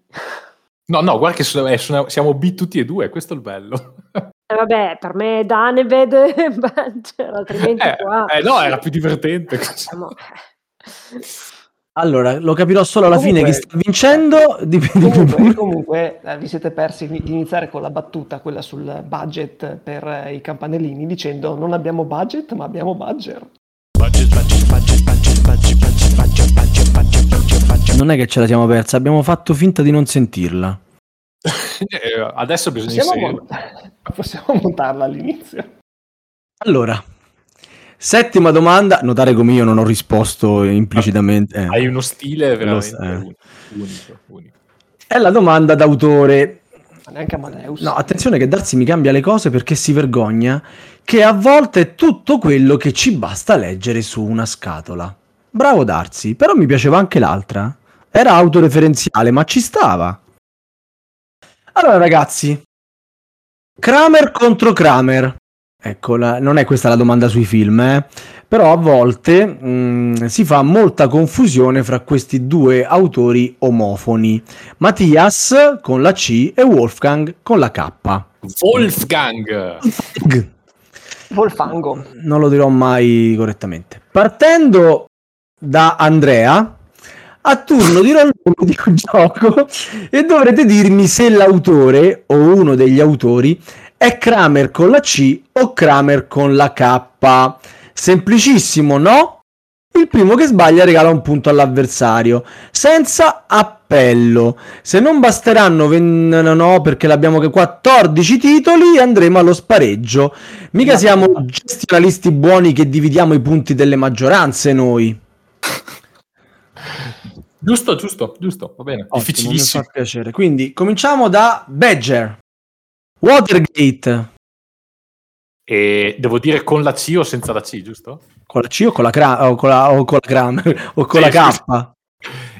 Speaker 3: No, no, guarda che sono- eh, sono- siamo B tutti e due, questo è il bello.
Speaker 4: E vabbè, per me Danebed e *laughs* Badger, altrimenti
Speaker 3: Eh,
Speaker 4: qua...
Speaker 3: eh, no, era più divertente
Speaker 4: siamo- *laughs*
Speaker 2: Allora, lo capirò solo alla
Speaker 5: Comunque-
Speaker 2: fine chi sta vincendo. Dipende
Speaker 5: Comunque, comunque, eh, vi siete persi di iniziare con la battuta, quella sul budget per eh, i campanellini, dicendo non abbiamo budget, ma abbiamo budget.
Speaker 2: Non è che ce la siamo persa, abbiamo fatto finta di non sentirla. *laughs*
Speaker 3: Eh, adesso bisogna
Speaker 5: Possiamo, mont- *laughs* possiamo montarla all'inizio?
Speaker 2: Allora, settima domanda. Notare come io non ho risposto implicitamente. eh.
Speaker 3: Hai uno stile veramente
Speaker 2: eh.
Speaker 3: unico, unico, unico.
Speaker 2: È la domanda d'autore.
Speaker 5: Ma neanche Amadeus.
Speaker 2: No, attenzione che Darsi mi cambia le cose perché si vergogna che a volte è tutto quello che ci basta leggere su una scatola. Bravo Darsi, però mi piaceva anche l'altra. Era autoreferenziale, ma ci stava. Allora ragazzi, Kramer contro Kramer. Ecco, la- non è questa la domanda sui film, eh? però a volte mh, si fa molta confusione fra questi due autori omofoni. Mattias con la C e Wolfgang con la K.
Speaker 3: Wolfgang!
Speaker 5: Volfango.
Speaker 2: Non lo dirò mai correttamente. Partendo da Andrea, a turno dirò il nome di un gioco e dovrete dirmi se l'autore o uno degli autori è Kramer con la C o Kramer con la K. Semplicissimo, no? Il primo che sbaglia regala un punto all'avversario, senza appello. Se non basteranno, ven- no, perché l'abbiamo che 14 titoli, andremo allo spareggio. Mica siamo gestionalisti buoni che dividiamo i punti delle maggioranze noi.
Speaker 3: Giusto, giusto, giusto, va bene.
Speaker 2: Ottimo, mi
Speaker 3: Difficilissimo.
Speaker 2: fa piacere. Quindi cominciamo da Badger. Watergate.
Speaker 3: E devo dire con la C o senza la C, giusto?
Speaker 2: Con la C o con la, cra- o con la, o con la Kramer o con
Speaker 3: Sì,
Speaker 2: la K?
Speaker 3: sì,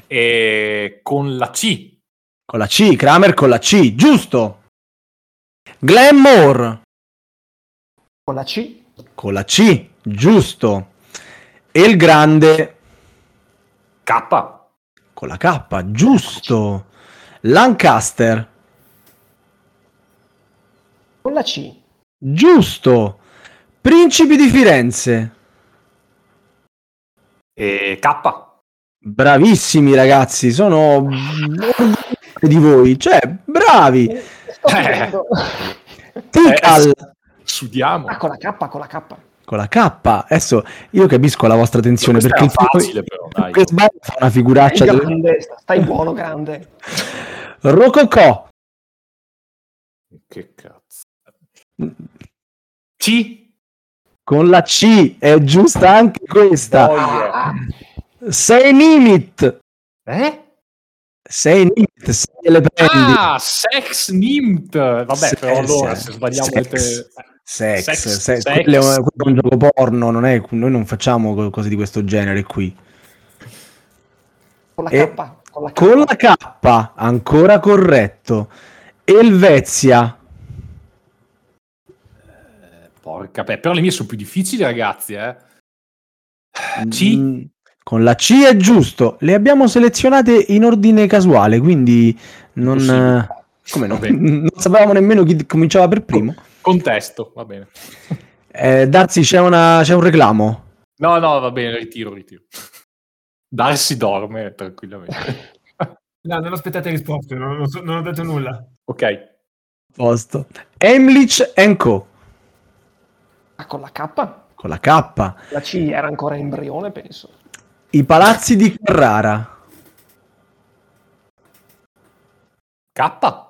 Speaker 3: E con la C.
Speaker 2: Con la C, Kramer con la C, giusto. Glamour
Speaker 5: Con la C.
Speaker 2: con la C, giusto. E il grande
Speaker 3: K.
Speaker 2: con la K, giusto. Lancaster,
Speaker 5: Con la C.
Speaker 2: giusto. Principi di Firenze,
Speaker 3: E K.
Speaker 2: bravissimi ragazzi, sono di voi, cioè bravi.
Speaker 5: Sto
Speaker 3: Eh.
Speaker 5: finendo.
Speaker 2: Tikal
Speaker 3: Sudiamo.
Speaker 5: Ah, con la K, con la K.
Speaker 2: con la K. Adesso io capisco la vostra tensione perché il
Speaker 3: facile però, dai.
Speaker 2: fa una
Speaker 5: Stai
Speaker 2: figuraccia. del-
Speaker 5: grande, stai buono, grande.
Speaker 2: Rococò,
Speaker 3: Che cazzo. C.
Speaker 2: con la C, è giusta anche questa.
Speaker 5: Ah,
Speaker 2: Sei Nimit,
Speaker 3: Eh?
Speaker 2: sei Nimit, se le prendi.
Speaker 3: Ah, sex nimt. Vabbè,
Speaker 2: Sì,
Speaker 3: però allora se sbagliamo
Speaker 2: Sex.
Speaker 3: te-
Speaker 2: Sex,
Speaker 3: Sex,
Speaker 2: se-
Speaker 3: sex.
Speaker 2: quello è quello è un gioco porno, non è- noi non facciamo co- cose di questo genere qui.
Speaker 5: Con la
Speaker 2: E-
Speaker 5: K. Con la K.
Speaker 2: Con la K, ancora corretto. Elvezia,
Speaker 3: Porca pe- però le mie sono più difficili, ragazzi, eh. C?
Speaker 2: Mm, Con la C è giusto. Le abbiamo selezionate in ordine casuale, quindi non...
Speaker 3: Possibile.
Speaker 2: eh, Come no? *laughs* Non sapevamo nemmeno chi cominciava per primo.
Speaker 3: Contesto, va bene. *laughs*
Speaker 2: Eh, Darsi, c'è, una- c'è un reclamo.
Speaker 3: No, no, va bene, ritiro, ritiro. Darsi dorme tranquillamente.
Speaker 1: No, non aspettate risposte, non, non so- non ho detto nulla.
Speaker 3: ok.
Speaker 2: Posto. Emlich Co.
Speaker 5: Ah, con la K.
Speaker 2: Con la K.
Speaker 5: La C era ancora embrione, penso.
Speaker 2: I palazzi di Carrara.
Speaker 3: K?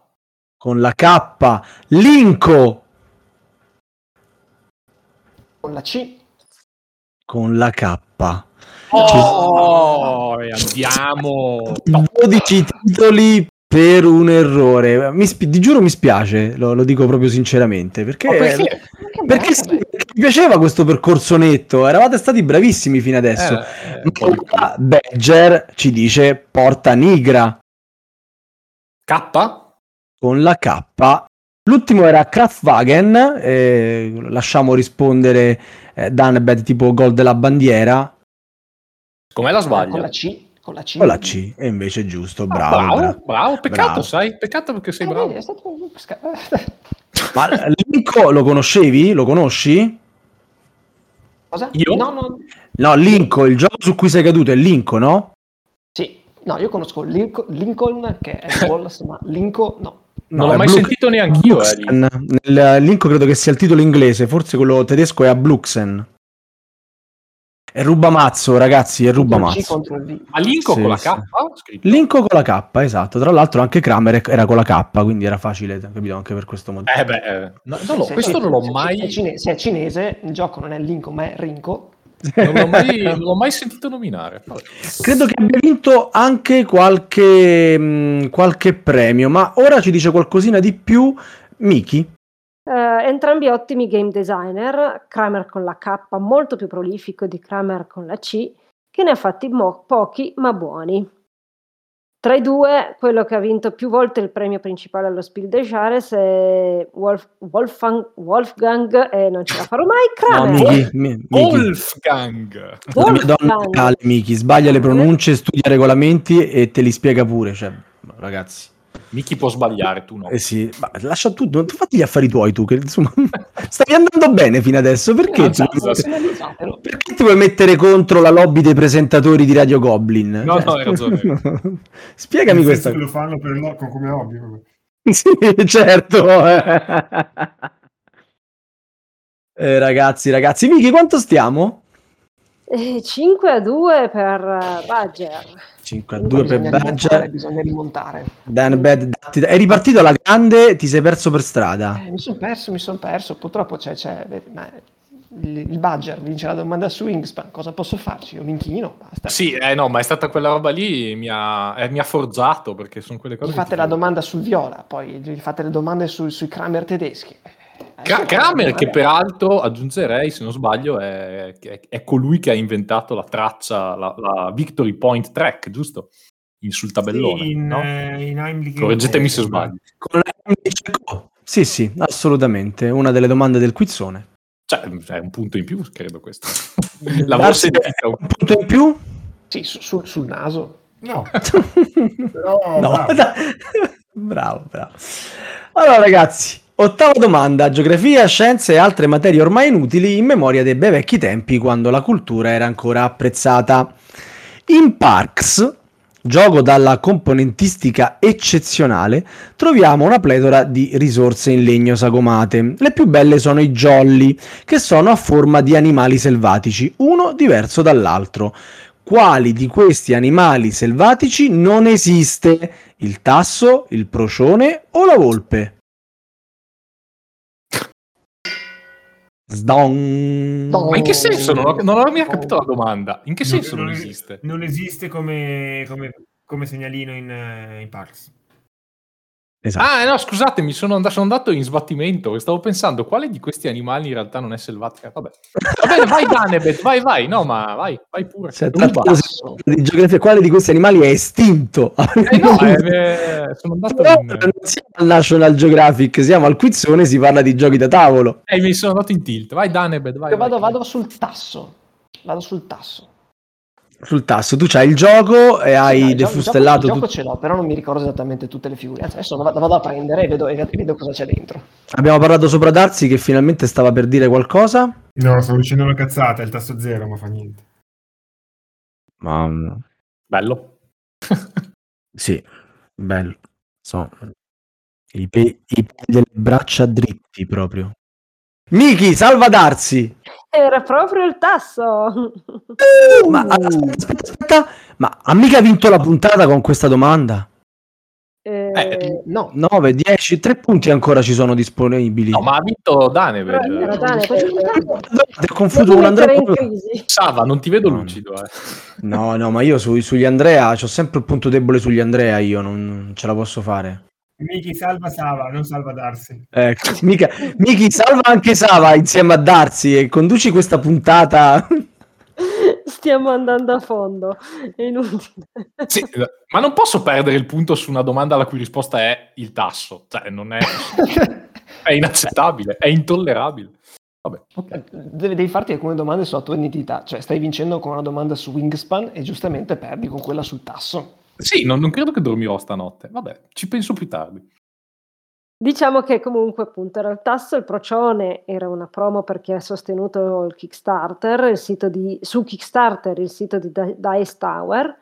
Speaker 2: Con la K. Linco.
Speaker 5: Con la C.
Speaker 2: Con la K.
Speaker 3: Oh, e andiamo.
Speaker 2: 12 titoli per un errore. Mi spi- ti giuro mi spiace, lo, lo dico proprio sinceramente, perché,
Speaker 5: Ma perché?
Speaker 2: Eh, perché sì, perché mi piaceva questo percorso netto, eravate stati bravissimi fino adesso.
Speaker 3: Eh.
Speaker 2: Ma Badger ci dice porta nigra
Speaker 3: K?
Speaker 2: con la K. L'ultimo era Kraftwagen, eh, lasciamo rispondere eh, Danbed tipo gol della bandiera
Speaker 3: Com'è la
Speaker 5: Con la
Speaker 3: sbaglia?
Speaker 5: C. Con la C.
Speaker 2: con la C, e invece è giusto,
Speaker 3: Ah,
Speaker 2: bravo.
Speaker 3: bravo,
Speaker 2: bravo.
Speaker 3: peccato,
Speaker 2: Bravo.
Speaker 3: sai? Peccato perché sei
Speaker 5: Eh,
Speaker 3: bravo.
Speaker 5: vedi, è stato *laughs*
Speaker 2: Ma Linko lo conoscevi? Lo conosci?
Speaker 5: Cosa?
Speaker 3: Io?
Speaker 5: No, no.
Speaker 2: No, Linko, il gioco su cui sei caduto è Linko, no?
Speaker 5: Sì. No, io conosco Lincoln, Lincoln che è *laughs* Wallace, ma Lincoln no.
Speaker 3: Non
Speaker 2: No,
Speaker 3: l'ho mai
Speaker 2: Blue-
Speaker 3: sentito neanch'io. Eh, lì.
Speaker 2: Bluxen. Nel Linko credo che sia il titolo inglese, forse quello tedesco è a Bluxen. È rubamazzo, ragazzi, è rubamazzo.
Speaker 3: Ma Linko
Speaker 2: Sì,
Speaker 3: con la
Speaker 2: sì.
Speaker 3: K? Scritto.
Speaker 2: Linko con la K, esatto. Tra l'altro anche Kramer era con la K, quindi era facile, capito? Anche per questo motivo.
Speaker 3: Eh beh, eh, no, no, no,
Speaker 5: Se-
Speaker 3: questo
Speaker 5: se-
Speaker 3: non l'ho
Speaker 5: se-
Speaker 3: mai,
Speaker 5: Se è, cine- se è cinese, il gioco non è Lincoln, ma è Rinco.
Speaker 3: non l'ho mai, non l'ho mai sentito nominare. Vabbè.
Speaker 2: Credo che abbia vinto anche qualche, mh, qualche premio, ma ora ci dice qualcosina di più Miki.
Speaker 4: Eh, entrambi ottimi game designer, Kramer con la K molto più prolifico di Kramer con la C, che ne ha fatti mo- pochi ma buoni. Tra i due, quello che ha vinto più volte il premio principale allo Spiel des Jahres è Wolf- Wolfgang, Wolfgang e non ce la farò mai, *laughs*
Speaker 2: No,
Speaker 4: Kramer.
Speaker 2: Miki, mi- Miki.
Speaker 3: Wolfgang!
Speaker 2: La mia donna
Speaker 4: Wolfgang.
Speaker 2: Miki, sbaglia le pronunce, studia regolamenti e te li spiega pure. Cioè, ragazzi,
Speaker 3: Miki può sbagliare, tu no.
Speaker 2: eh sì, ma lascia tutto, tu fatti gli affari tuoi tu, che insomma *laughs* stavi andando bene fino adesso. Perché, ti, vuoi
Speaker 3: sì.
Speaker 2: mettere,
Speaker 5: Personalizzatelo. *laughs*
Speaker 2: perché ti vuoi mettere contro la lobby dei presentatori di Radio Goblin? Cioè,
Speaker 3: No, no, hai ragione. *laughs*
Speaker 2: Spiegami questa
Speaker 1: senso che lo fanno per lo- come hobby.
Speaker 2: Sì, certo. Eh, ragazzi, ragazzi, Miki, quanto stiamo?
Speaker 4: Eh, 5 a 2 per eh, Badger.
Speaker 2: 5 a 2 per Badger.
Speaker 5: Bisogna rimontare.
Speaker 2: Dan Bad, datti- è ripartito alla grande, ti sei perso per strada.
Speaker 5: Eh, mi sono perso, mi sono perso. Purtroppo c'è, c'è il, il Badger vince la domanda su Wingspan. Cosa posso farci? Io mi inchino, basta.
Speaker 3: Sì, eh, no, ma è stata quella roba lì, mi ha, eh, mi ha forzato perché sono quelle cose. Che
Speaker 5: fate la domanda sul Viola, poi gli fate le domande su- sui Kramer tedeschi.
Speaker 3: Cra-
Speaker 5: eh,
Speaker 3: Kramer, che peraltro aggiungerei, se non sbaglio, è, è- è colui che ha inventato la traccia, la, la Victory Point Track, giusto? In sul tabellone,
Speaker 1: Sì, in,
Speaker 3: no?
Speaker 1: eh, in
Speaker 3: Correggetemi se sbaglio.
Speaker 2: Con Sì, sì, assolutamente. Una delle domande del quizzone.
Speaker 3: Cioè, è un punto in più, credo questo. *laughs* L'avevo
Speaker 2: Darsi
Speaker 3: sentita.
Speaker 2: un punto in più?
Speaker 5: Sì, su- sul- sul naso.
Speaker 1: No, *laughs* però
Speaker 2: No,
Speaker 1: bravo. *laughs*
Speaker 2: bravo, bravo. Allora, ragazzi, ottava domanda: geografia, scienze e altre materie ormai inutili in memoria dei bei vecchi tempi quando la cultura era ancora apprezzata. In Parks, gioco dalla componentistica eccezionale, troviamo una pletora di risorse in legno sagomate. Le più belle sono i jolly, che sono a forma di animali selvatici, uno diverso dall'altro. Quali di questi animali selvatici non esiste? Il tasso, il procione o la volpe? Sdon.
Speaker 5: Don.
Speaker 3: Ma in che senso? Non ho, non ho mica capito la domanda. In che senso non,
Speaker 1: non-
Speaker 3: esiste?
Speaker 1: Non esiste come, come- come segnalino in, eh, in Parks.
Speaker 2: Esatto.
Speaker 3: Ah, no, scusate, mi sono andato, sono andato in sbattimento e stavo pensando quale di questi animali in realtà non è selvatica. Vabbè, Va bene, vai Danebet, vai, vai. No, ma vai, vai pure.
Speaker 5: Tasso.
Speaker 2: di geografia, quale di questi animali è estinto?
Speaker 3: Eh no, *laughs* eh, sono andato in...
Speaker 2: non siamo al National Geographic, siamo al quizzone, si parla di giochi da tavolo.
Speaker 3: Eh, mi sono andato in tilt. Vai Danebet, vai.
Speaker 5: Io vado,
Speaker 3: vai.
Speaker 5: vado sul tasso. Vado sul tasso.
Speaker 2: Sul tasto, tu c'hai il gioco e
Speaker 5: No,
Speaker 2: hai
Speaker 5: il gioco-
Speaker 2: defustellato
Speaker 5: Il gioco,
Speaker 2: tutto.
Speaker 5: ce l'ho, però non mi ricordo esattamente tutte le figure. Adesso vado, vado a prendere e vedo, e vedo cosa c'è dentro.
Speaker 2: Abbiamo parlato sopra Darsi che finalmente stava per dire qualcosa.
Speaker 1: No, sto dicendo una cazzata, è il tasto zero, ma fa niente.
Speaker 2: Ma
Speaker 3: Bello. *laughs*
Speaker 2: sì, bello. So. I, pe- i peli delle braccia dritti proprio. Miki, salva Darsi!
Speaker 4: Era proprio il tasso.
Speaker 2: Ma aspetta, aspetta, aspetta. Ma ha mica vinto la puntata con questa domanda?
Speaker 4: Eh,
Speaker 3: Eh,
Speaker 5: No,
Speaker 2: 9, 10, 3 punti ancora ci sono disponibili.
Speaker 3: No, ma ha vinto Danebet.
Speaker 4: Però era
Speaker 5: no,
Speaker 4: Dane,
Speaker 5: sto
Speaker 4: perché-
Speaker 5: giocando.
Speaker 2: Ho confuso con Andrea.
Speaker 3: Sava, non ti vedo
Speaker 2: No.
Speaker 3: lucido. Eh.
Speaker 2: No, no, ma io su- sugli Andrea ho sempre il punto debole sugli Andrea, io non, non ce la posso fare.
Speaker 1: Miki salva Sava, non salva Darsi.
Speaker 2: Ecco, mica, Miki, salva anche Sava insieme a Darsi e conduci questa puntata.
Speaker 4: Stiamo andando a fondo. È inutile.
Speaker 3: Sì, ma non posso perdere il punto su una domanda la cui risposta è il tasso. Cioè, non è, è inaccettabile, è intollerabile. Vabbè, ok.
Speaker 5: Devi, devi farti alcune domande sulla tua identità. Cioè, stai vincendo con una domanda su Wingspan e giustamente perdi con quella sul tasso.
Speaker 3: Sì, non, non credo che dormirò stanotte. Vabbè, ci penso più tardi.
Speaker 4: Diciamo che comunque appunto era il tasso, il procione era una promo per chi ha sostenuto il Kickstarter, il sito di, su Kickstarter il sito di Di- Dice Tower,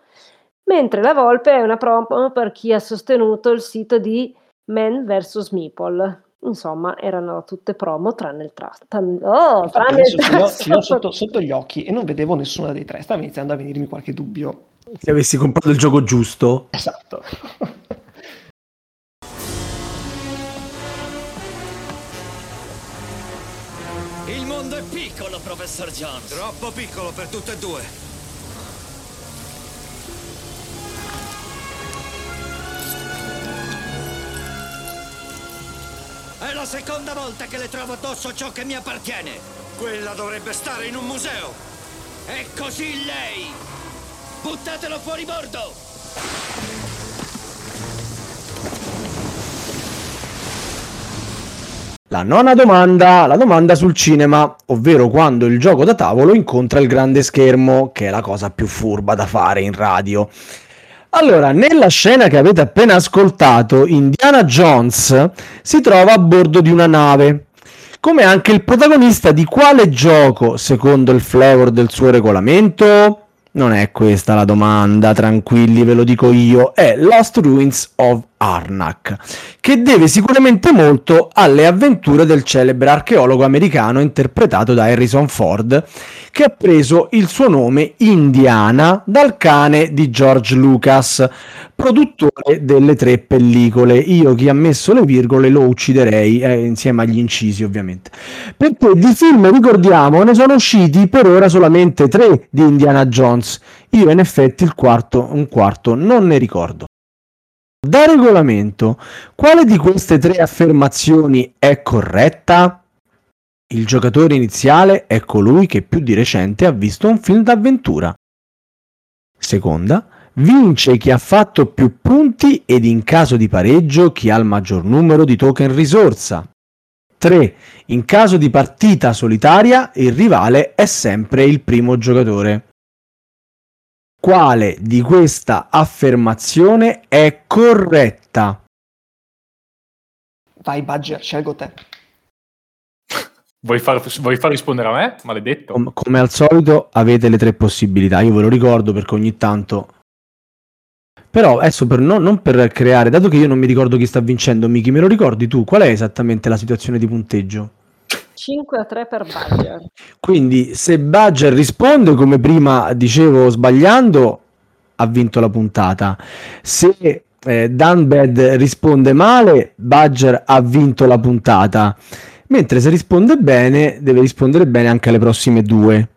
Speaker 4: mentre la Volpe è una promo per chi ha sostenuto il sito di Man vs Meeple. Insomma, erano tutte promo tranne il trust. Oh, tranne il
Speaker 5: ce l'ho sotto, sotto gli occhi e non vedevo nessuna dei tre. Stava iniziando a venirmi qualche dubbio.
Speaker 2: Se avessi comprato il gioco giusto.
Speaker 5: Esatto.
Speaker 6: Il mondo è piccolo, professor Jones.
Speaker 7: Troppo piccolo per tutte e due.
Speaker 6: È la seconda volta che le trovo addosso ciò che mi appartiene.
Speaker 7: Quella dovrebbe stare in un museo.
Speaker 6: E così lei. Buttatelo fuori bordo.
Speaker 2: La nona domanda, la domanda sul cinema, ovvero quando il gioco da tavolo incontra il grande schermo, che è la cosa più furba da fare in radio. Allora, nella scena che avete appena ascoltato, Indiana Jones si trova a bordo di una nave, come anche il protagonista di quale gioco, secondo il flavor del suo regolamento? Non è questa la domanda, tranquilli, ve lo dico io, è Lost Ruins of Arnak, che deve sicuramente molto alle avventure del celebre archeologo americano interpretato da Harrison Ford, che ha preso il suo nome Indiana dal cane di George Lucas, produttore delle tre pellicole. Io chi ha messo le virgole lo ucciderei, eh, insieme agli incisi ovviamente. Perché di film, ricordiamo, ne sono usciti per ora solamente tre di Indiana Jones. Io in effetti il quarto, un quarto, non ne ricordo. Da regolamento, quale di queste tre affermazioni è corretta? Il giocatore iniziale è colui che più di recente ha visto un film d'avventura. Seconda, vince chi ha fatto più punti ed in caso di pareggio chi ha il maggior numero di token risorsa. 3. In caso di partita solitaria il rivale è sempre il primo giocatore. Quale di questa affermazione è corretta?
Speaker 5: Vai, Badger, scelgo te.
Speaker 3: Vuoi far, vuoi far rispondere a me? Maledetto.
Speaker 2: Com- come al solito avete le tre possibilità, io ve lo ricordo perché ogni tanto... Però adesso per no- non per creare, dato che io non mi ricordo chi sta vincendo, Miki, me lo ricordi tu? Qual è esattamente la situazione di punteggio?
Speaker 4: 5 a 3 per Badger.
Speaker 2: Quindi se Badger risponde come prima dicevo sbagliando, ha vinto la puntata. Se eh, Danbed risponde male, Badger ha vinto la puntata. Mentre se risponde bene, deve rispondere bene anche alle prossime due.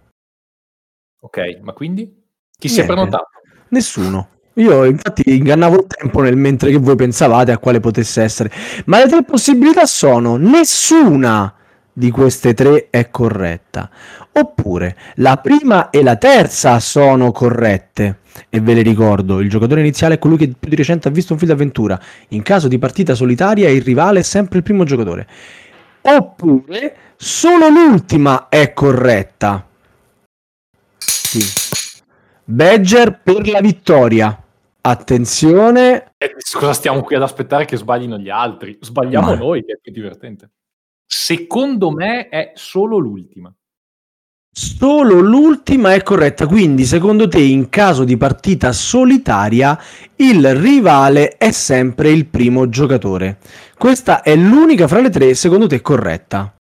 Speaker 3: Ok, ma quindi? Chi si è
Speaker 2: Niente.
Speaker 3: prenotato?
Speaker 2: Nessuno. Io infatti ingannavo il tempo nel mentre che voi pensavate a quale potesse essere. Ma le tre possibilità sono nessuna di queste tre è corretta. Oppure la prima e la terza sono corrette. E ve le ricordo, il giocatore iniziale è colui che più di recente ha visto un film d'avventura. In caso di partita solitaria il rivale è sempre il primo giocatore. Oppure solo l'ultima è corretta. Sì. Badger per la vittoria. Attenzione.
Speaker 3: Eh, cosa stiamo qui ad aspettare che sbaglino gli altri? Sbagliamo
Speaker 2: Ma-
Speaker 3: noi, che è più divertente. Secondo me è solo l'ultima.
Speaker 2: Solo l'ultima è corretta, quindi secondo te in caso di partita solitaria il rivale è sempre il primo giocatore. Questa è l'unica fra le tre secondo te corretta.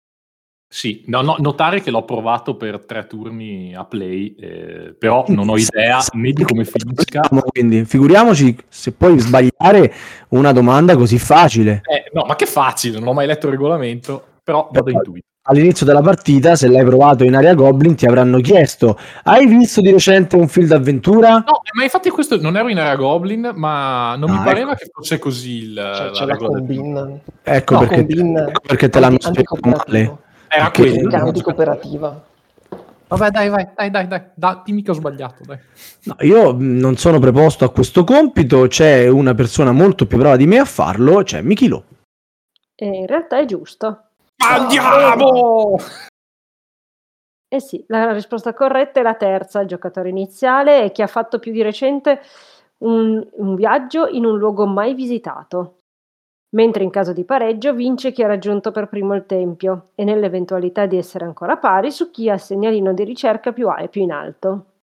Speaker 3: Sì, no, no, notare che l'ho provato per tre turni a play, eh, però non ho idea né di come finisca.
Speaker 2: Quindi figuriamoci se puoi sbagliare una domanda così facile.
Speaker 3: Eh, no, ma che facile, non ho mai letto il regolamento, però vado intuito.
Speaker 2: All'inizio della partita, se l'hai provato in area Goblin, ti avranno chiesto: Hai visto di recente un film d'avventura?
Speaker 3: No, ma infatti questo non ero in area Goblin, ma non mi
Speaker 2: Ah,
Speaker 3: pareva che fosse così il,
Speaker 5: C'è,
Speaker 3: la
Speaker 5: c'è la combin.
Speaker 2: Ecco
Speaker 5: No,
Speaker 2: perché,
Speaker 5: combin
Speaker 2: ecco perché te l'hanno spiegato male.
Speaker 3: Era
Speaker 2: Perché-
Speaker 3: quello.
Speaker 5: Piano di cooperativa.
Speaker 3: Vabbè, dai, vai, dai, dai, dai, da, dimmi che ho sbagliato, dai.
Speaker 2: No, io mh, non sono preposto a questo compito, c'è una persona molto più brava di me a farlo, c'è Michilo.
Speaker 4: E in realtà è giusto.
Speaker 3: Andiamo!
Speaker 4: Eh sì, la risposta corretta è la terza, il giocatore iniziale e chi ha fatto più di recente un, un viaggio in un luogo mai visitato. Mentre in caso di pareggio vince chi ha raggiunto per primo il tempio e nell'eventualità di essere ancora pari su chi ha il segnalino di ricerca più, a- più in alto.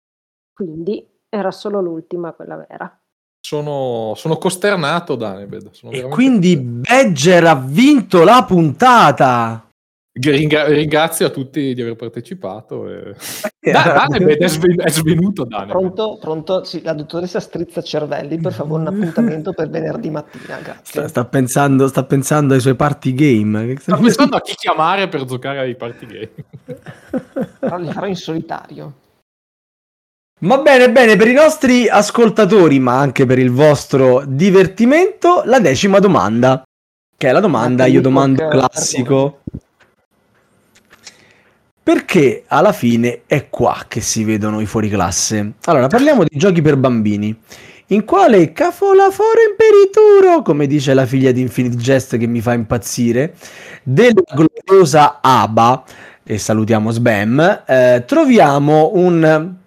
Speaker 4: Quindi era solo l'ultima quella vera.
Speaker 3: Sono, sono costernato, Danebed. Sono
Speaker 2: E quindi Badger ha vinto la puntata.
Speaker 3: Ringra- ringrazio a tutti di aver partecipato. E... Da- Danebed è, sven- è svenuto, Danebed.
Speaker 5: Pronto? Pronto? Sì, la dottoressa Strizza Cervelli, per favore un *laughs* appuntamento per venerdì mattina,
Speaker 2: Sta,
Speaker 5: grazie.
Speaker 2: sta pensando, sta pensando ai suoi party game.
Speaker 3: Sto pensando a chi chiamare per giocare ai party game.
Speaker 5: Però li farò in solitario.
Speaker 2: Va bene, bene, per i nostri ascoltatori, ma anche per il vostro divertimento, la decima domanda. Che è la domanda,
Speaker 5: Ma
Speaker 2: io domando classico. Perché alla fine è qua che si vedono i fuoriclasse. Allora, parliamo di giochi per bambini. In quale cafolaforo imperituro, come dice la figlia di Infinite Jest che mi fa impazzire, della gloriosa ABA, e salutiamo Sbam, eh, troviamo un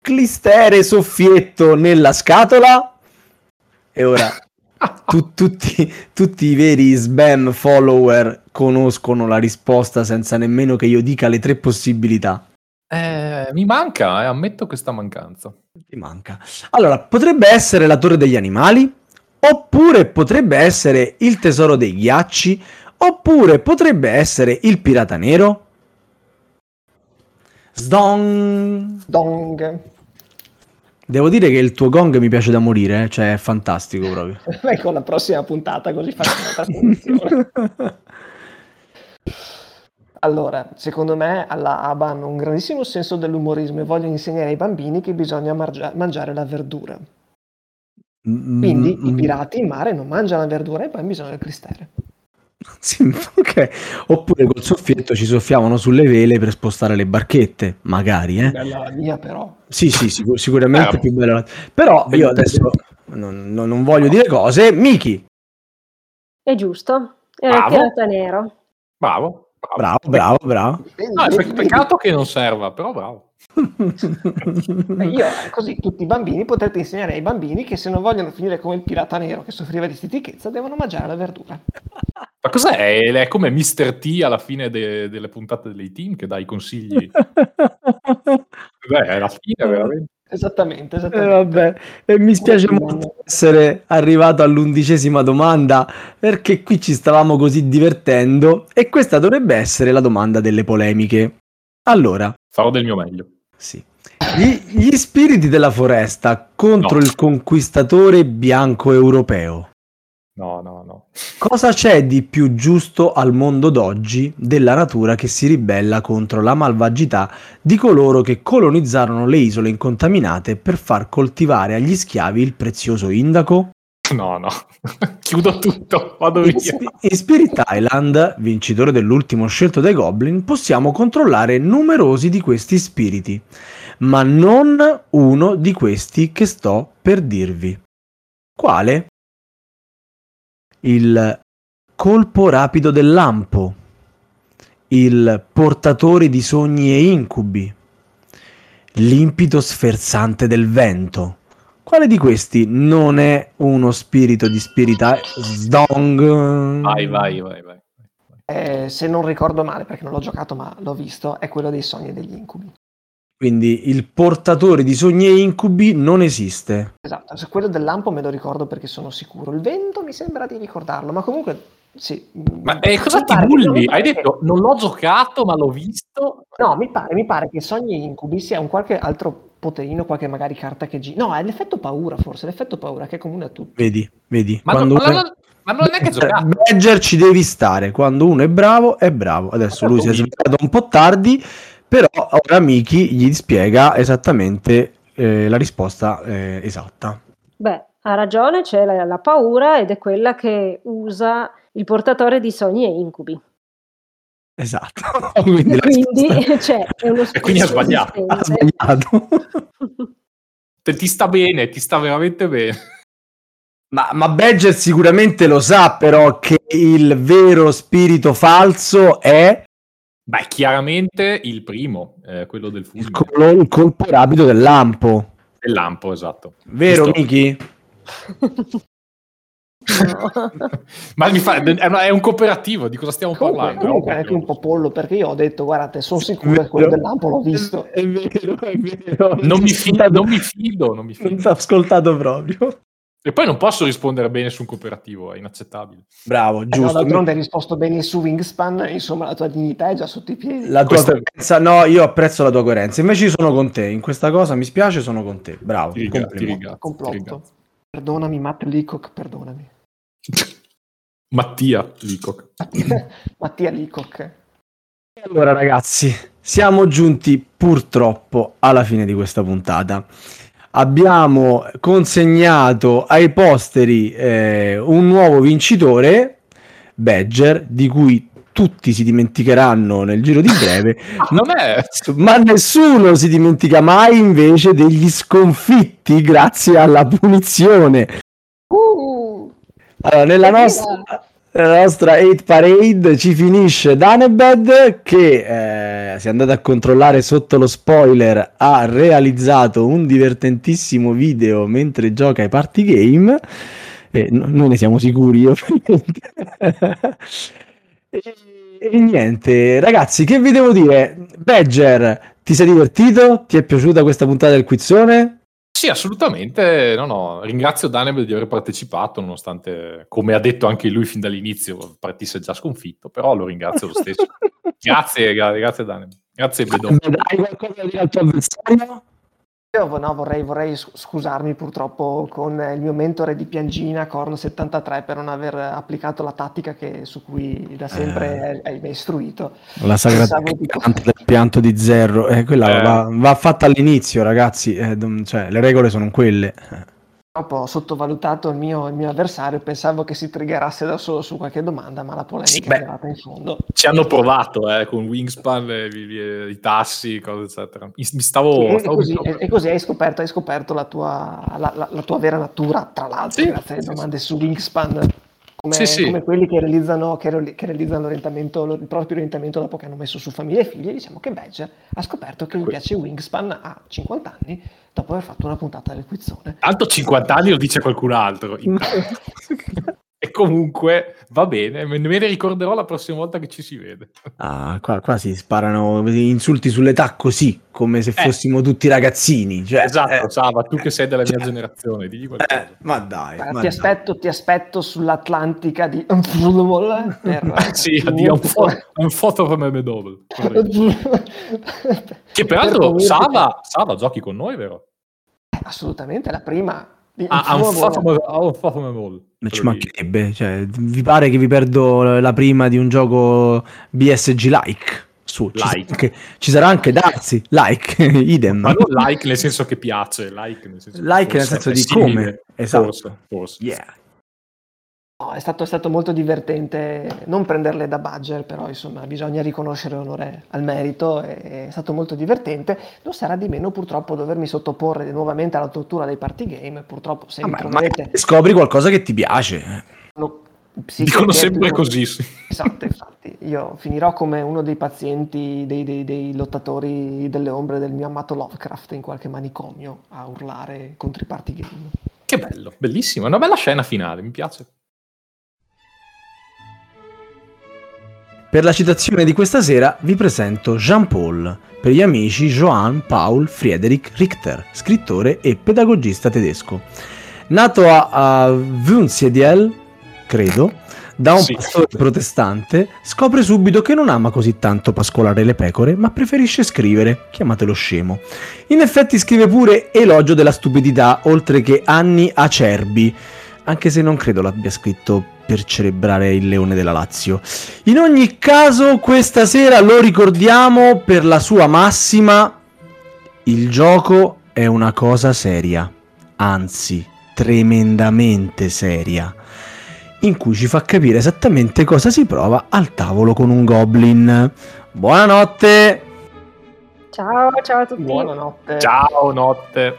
Speaker 2: clistere soffietto nella scatola? E ora *laughs* tu- tutti, tutti i veri spam follower conoscono la risposta senza nemmeno che io dica le tre possibilità.
Speaker 3: Eh, mi manca, eh, ammetto questa mancanza.
Speaker 2: Ti manca. Allora, potrebbe essere la torre degli animali, oppure potrebbe essere il tesoro dei ghiacci, oppure potrebbe essere il pirata nero. Sdong!
Speaker 5: Dong.
Speaker 2: Devo dire che il tuo gong mi piace da morire, eh, cioè è fantastico proprio. *laughs*
Speaker 5: Ecco la prossima puntata, così facciamo punizione. *laughs* Allora, secondo me alla ABA hanno un grandissimo senso dell'umorismo e vogliono insegnare ai bambini che bisogna margia- mangiare la verdura. Quindi
Speaker 2: Mm,
Speaker 5: i pirati in mare non mangiano la verdura e poi bisogna il cristere. *laughs*
Speaker 2: Sì, ok. Oppure col soffietto ci soffiavano sulle vele per spostare le barchette, magari, eh?
Speaker 5: Bella la mia però.
Speaker 2: Sì, sì, sicur- sicuramente
Speaker 3: Eh,
Speaker 2: più bella. la- Però io adesso non, non- non voglio dire cose. Miki,
Speaker 4: È giusto, era il
Speaker 3: Bravo.
Speaker 4: pirata nero.
Speaker 3: Bravo.
Speaker 2: bravo, bravo, bravo.
Speaker 5: Vedi,
Speaker 3: No, peccato che non serva, però bravo.
Speaker 5: Io, così tutti i bambini potrete insegnare ai bambini che se non vogliono finire come il pirata nero che soffriva di stitichezza devono mangiare la verdura.
Speaker 3: Ma cos'è? È come Mr. T alla fine de- delle puntate dei team che dà i consigli. Beh, è la fine, veramente.
Speaker 5: Esattamente,
Speaker 2: Eh,
Speaker 5: esattamente.
Speaker 2: vabbè, e mi spiace molto essere arrivato all'undicesima domanda perché qui ci stavamo così divertendo e questa dovrebbe essere la domanda delle polemiche. Allora,
Speaker 3: Farò del mio meglio.
Speaker 2: sì. Gli, gli spiriti della foresta contro
Speaker 3: No.
Speaker 2: il conquistatore bianco europeo.
Speaker 3: No, no, no.
Speaker 2: Cosa c'è di più giusto al mondo d'oggi della natura che si ribella contro la malvagità di coloro che colonizzarono le isole incontaminate per far coltivare agli schiavi il prezioso indaco?
Speaker 3: No, no. *laughs* Chiudo tutto, vado
Speaker 2: In,
Speaker 3: via.
Speaker 2: In Spirit Island, vincitore dell'ultimo scelto dai Goblin, possiamo controllare numerosi di questi spiriti, ma non uno di questi che sto per dirvi. Quale? Il colpo rapido del lampo, il portatore di sogni e incubi, l'impeto sferzante del vento. Quale di questi non è uno spirito di spirita? Sdong.
Speaker 3: Vai, vai, vai, vai.
Speaker 5: Eh, se non ricordo male, perché non l'ho giocato ma l'ho visto, è quello dei sogni e degli incubi.
Speaker 2: Quindi il portatore di sogni e incubi non esiste.
Speaker 5: Esatto, se quello del lampo me lo ricordo perché sono sicuro. Il vento mi sembra di ricordarlo, ma comunque sì.
Speaker 3: Ma eh, cosa
Speaker 5: Mi
Speaker 3: ti bulli? Hai
Speaker 5: che-
Speaker 3: detto non l'ho giocato, ma l'ho visto.
Speaker 5: No, mi pare, mi pare che sogni e incubi sia un qualche altro poterino, qualche magari carta che gira. No, è l'effetto paura forse, l'effetto paura che è comune a tutti.
Speaker 2: Vedi, vedi.
Speaker 3: Ma,
Speaker 2: Quando
Speaker 3: non,
Speaker 2: uno-
Speaker 3: ma non l'ho neanche giocato.
Speaker 2: Badger ci devi stare. Quando uno è bravo, è bravo. Adesso lui si è svegliato un po' tardi, però ora Miki gli spiega esattamente eh, la risposta eh, esatta.
Speaker 4: Beh, ha ragione, c'è la, la paura ed è quella che usa il portatore di sogni e incubi.
Speaker 2: Esatto. *laughs* quindi
Speaker 4: Quindi *laughs* cioè, è uno
Speaker 3: E quindi ha sbagliato.
Speaker 2: ha sbagliato. *laughs*
Speaker 3: Te- Ti sta bene, ti sta veramente bene.
Speaker 2: Ma, ma Badger sicuramente lo sa però che il vero spirito falso è
Speaker 3: Beh, chiaramente il primo, eh, quello del
Speaker 2: il,
Speaker 3: fulmine.
Speaker 2: col- il colpo rapido del lampo.
Speaker 3: Del lampo, esatto.
Speaker 2: Vero,
Speaker 3: Giusto?
Speaker 2: Miki?
Speaker 4: No.
Speaker 3: Ma mi fa, è, una- è un cooperativo, di cosa stiamo
Speaker 5: Comunque,
Speaker 3: parlando?
Speaker 5: comunque è anche un po' pollo perché io ho detto, guardate, sono sicuro che quello del lampo l'ho visto.
Speaker 2: È vero, è vero.
Speaker 3: Non mi,
Speaker 2: Ti
Speaker 3: fido, non mi fido, non mi
Speaker 2: Non
Speaker 3: fido.
Speaker 2: ti ho ascoltato proprio.
Speaker 3: E poi non posso rispondere bene su un cooperativo, è inaccettabile.
Speaker 2: Bravo,
Speaker 5: Eh no,
Speaker 2: giusto.
Speaker 5: d'altronde hai risposto bene su Wingspan, insomma la tua dignità è già sotto i piedi.
Speaker 2: la tua
Speaker 3: Questa-
Speaker 2: coerenza, no, io apprezzo la tua coerenza. Invece io sono con te. In questa cosa mi spiace, sono con te. Bravo.
Speaker 3: Ti ringra- ti ringrazio, ti
Speaker 5: Complotto.
Speaker 3: ringrazio.
Speaker 5: Perdonami Matt Leacock, perdonami. *laughs*
Speaker 3: Mattia Leacock. *laughs*
Speaker 5: Mattia Leacock.
Speaker 2: E Allora, ragazzi, siamo giunti purtroppo alla fine di questa puntata. Abbiamo consegnato ai posteri eh, un nuovo vincitore, Badger, di cui tutti si dimenticheranno nel giro di breve, *laughs*
Speaker 3: Non è...
Speaker 2: ma nessuno si dimentica mai invece degli sconfitti grazie alla punizione.
Speaker 5: Uh,
Speaker 2: Allora, nella nostra, nella nostra 8 Parade ci finisce Danebed che eh, si è andato a controllare sotto lo spoiler ha realizzato un divertentissimo video mentre gioca ai party game e no- noi ne siamo sicuri ovviamente. *laughs* e, e niente ragazzi che vi devo dire Badger ti sei divertito? ti è piaciuta questa puntata del quizzone?
Speaker 3: Sì, assolutamente. No, no. Ringrazio Daneb di aver partecipato, nonostante, come ha detto anche lui fin dall'inizio, partisse già sconfitto, però lo ringrazio lo stesso. *laughs* grazie, gra- grazie Daneb. Grazie Bedò.
Speaker 2: Hai qualcosa da dire al tuo avversario?
Speaker 5: Io no, vorrei, vorrei scusarmi purtroppo con il mio mentore di Piangina, Corno73, per non aver applicato la tattica che- su cui da sempre hai, hai istruito.
Speaker 2: La sagra pianta del pianto di zero, eh, quella
Speaker 3: Eh.
Speaker 2: va, va fatta all'inizio, ragazzi. eh, cioè, le regole sono quelle.
Speaker 5: Ho sottovalutato il mio, il mio avversario, pensavo che si triggerasse da solo su qualche domanda, ma la polemica
Speaker 3: Sì,
Speaker 5: è arrivata in fondo.
Speaker 3: Ci hanno provato eh, con Wingspan, eh, vi- i tassi, cose eccetera. Mi, stavo...
Speaker 5: E,
Speaker 3: stavo-
Speaker 5: così, e- e così hai scoperto, hai scoperto la, tua, la, la- la tua vera natura, tra l'altro,
Speaker 3: Sì,
Speaker 5: grazie alle
Speaker 3: sì,
Speaker 5: domande su Wingspan, come,
Speaker 3: Sì, sì.
Speaker 5: come quelli che realizzano, che, che realizzano il proprio orientamento dopo che hanno messo su famiglia e figli. Diciamo che Badger ha scoperto che gli piace Wingspan a 50 anni dopo aver fatto una puntata del quizzone.
Speaker 3: Tanto 50 anni lo dice qualcun altro. *laughs* *laughs* e comunque va bene, me me ne ricorderò la prossima volta che ci si vede.
Speaker 2: Ah, qua, qua si sparano insulti sull'età così, come se
Speaker 3: Eh.
Speaker 2: fossimo tutti ragazzini. Cioè,
Speaker 3: esatto,
Speaker 2: eh,
Speaker 3: Sava, tu che sei della mia
Speaker 2: cioè,
Speaker 3: generazione, digli qualcosa.
Speaker 2: eh, ma dai,
Speaker 5: Guarda,
Speaker 2: ma
Speaker 5: ti,
Speaker 2: dai.
Speaker 5: aspetto, ti aspetto sull'Atlantica di Unfootball per *laughs*
Speaker 3: sì, addio, un, fo- un foto per me double. *laughs* Che peraltro Sava, Sava giochi con noi, vero?
Speaker 5: Assolutamente, la prima,
Speaker 3: Ah, ha un ha un Fathom Ball.
Speaker 2: Ma ci mancherebbe, cioè, vi pare che vi perdo la prima di un gioco BSG like? Su, ci,
Speaker 3: Like.
Speaker 2: Sarà anche, ci sarà anche Darsi, like, *laughs* idem.
Speaker 3: Ma non like nel senso che piace, like nel senso,
Speaker 2: Like nel
Speaker 3: forse
Speaker 2: senso
Speaker 3: è
Speaker 2: di
Speaker 3: simile.
Speaker 2: come, esatto.
Speaker 3: Forse, forse.
Speaker 2: Yeah.
Speaker 5: No, è, stato, è stato molto divertente non prenderle da Badger, però insomma bisogna riconoscere onore al merito, e- è stato molto divertente. Lo sarà di meno purtroppo dovermi sottoporre nuovamente alla tortura dei party game, purtroppo se
Speaker 2: Vabbè, ma
Speaker 5: troverete...
Speaker 2: scopri qualcosa che ti piace.
Speaker 5: no,
Speaker 3: Dicono sempre così. sì.
Speaker 5: Esatto, infatti, io finirò come uno dei pazienti, dei, dei- dei lottatori delle ombre del mio amato Lovecraft in qualche manicomio a urlare contro i party game.
Speaker 3: Che bello, bellissimo. È una bella scena finale, mi piace.
Speaker 2: Per la citazione di questa sera vi presento Jean-Paul, per gli amici Johann Paul Friedrich Richter, scrittore e pedagogista tedesco. Nato a, a Wunsiedel, credo, da un
Speaker 3: Sì.
Speaker 2: pastore protestante, scopre subito che non ama così tanto pascolare le pecore, ma preferisce scrivere, chiamatelo scemo. In effetti scrive pure Elogio della stupidità, oltre che Anni acerbi, anche se non credo l'abbia scritto per celebrare il leone della Lazio. In ogni caso, questa sera lo ricordiamo per la sua massima: il gioco è una cosa seria, anzi, tremendamente seria, in cui ci fa capire esattamente cosa si prova al tavolo con un goblin. Buonanotte!
Speaker 4: Ciao, ciao a tutti.
Speaker 5: Buonanotte.
Speaker 3: Ciao, notte.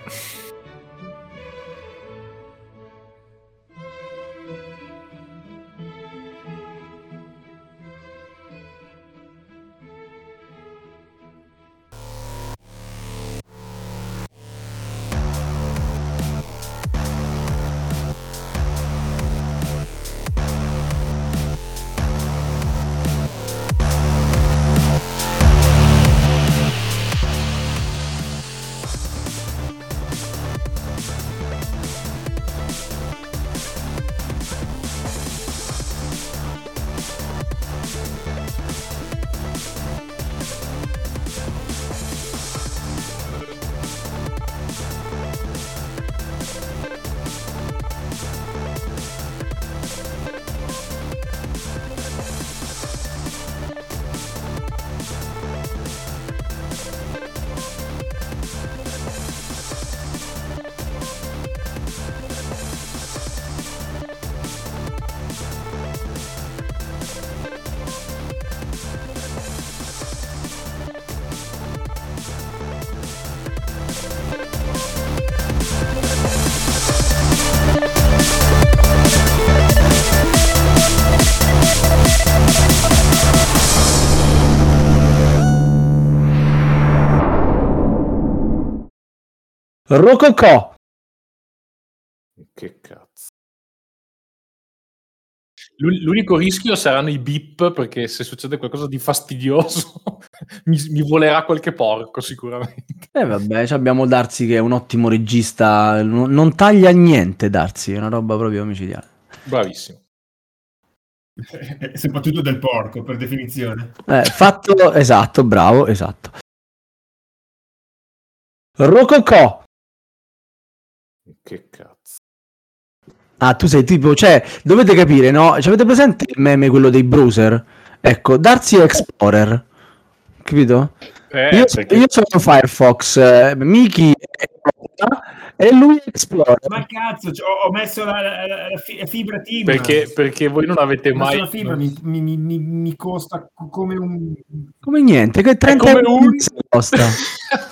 Speaker 2: Rococò!
Speaker 3: Che cazzo. L'u- L'unico rischio saranno i beep, perché se succede qualcosa di fastidioso *laughs* mi, mi volerà qualche porco sicuramente.
Speaker 2: E vabbè, ci abbiamo Darsi che è un ottimo regista, non non taglia niente Darsi, è una roba proprio omicidiale.
Speaker 3: Bravissimo.
Speaker 1: E soprattutto del porco, per definizione.
Speaker 2: Eh, fatto esatto, bravo, esatto. Rococò.
Speaker 3: Che cazzo.
Speaker 2: Ah, tu sei tipo, cioè, dovete capire, no? Ci avete presente il meme quello dei browser? Ecco, Darsi è Explorer. Capito?
Speaker 3: Eh,
Speaker 2: io,
Speaker 3: perché-
Speaker 2: io sono Firefox, eh, Miki e lui Explorer.
Speaker 1: Ma cazzo, cioè, ho, messo la, la- la- la fi- la fibra team.
Speaker 3: perché, perché voi non avete mai...
Speaker 1: la fibra mi, mi- mi- mi- mi costa co- come un...
Speaker 2: Come niente, che 30
Speaker 3: come
Speaker 2: euro
Speaker 3: un-
Speaker 2: costa. *laughs*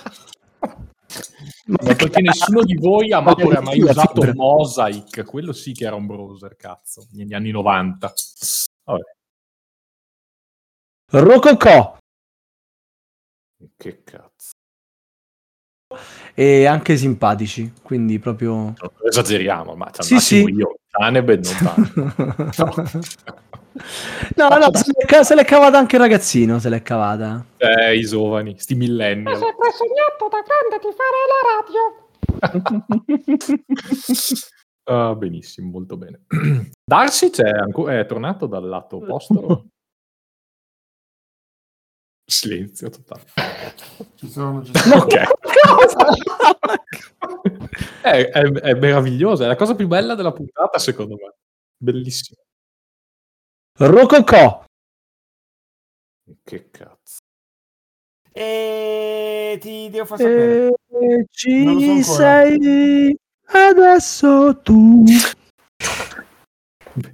Speaker 2: Ma
Speaker 3: perché nessuno di voi ha, *laughs* ha mai usato
Speaker 2: fibra.
Speaker 3: Mosaic, quello sì che era un browser, cazzo, negli anni 90. Vabbè,
Speaker 2: Rococò
Speaker 3: che cazzo.
Speaker 2: e anche simpatici, quindi proprio...
Speaker 3: Esageriamo, ma c'è
Speaker 2: Sì, sì.
Speaker 3: io, Tanebed non tanto. *laughs*
Speaker 2: no, no, se l'è, ca- se l'è cavata anche il ragazzino, se l'è cavata.
Speaker 3: Eh, i giovani, sti millennial.
Speaker 4: sognato da grande di fare la radio. *laughs*
Speaker 3: Ah, benissimo, molto bene. *clears throat* Darcy c'è anco- è tornato dal lato *laughs* opposto? Silenzio totale.
Speaker 1: Ci sono, ci *laughs* sono.
Speaker 3: Ok. *laughs* È, è, è meravigliosa, è la cosa più bella della puntata, secondo me. Bellissima.
Speaker 2: Rococò.
Speaker 3: Che cazzo.
Speaker 1: E ti devo far sapere.
Speaker 2: E
Speaker 1: Non lo so
Speaker 2: ci
Speaker 1: ancora.
Speaker 2: sei adesso tu.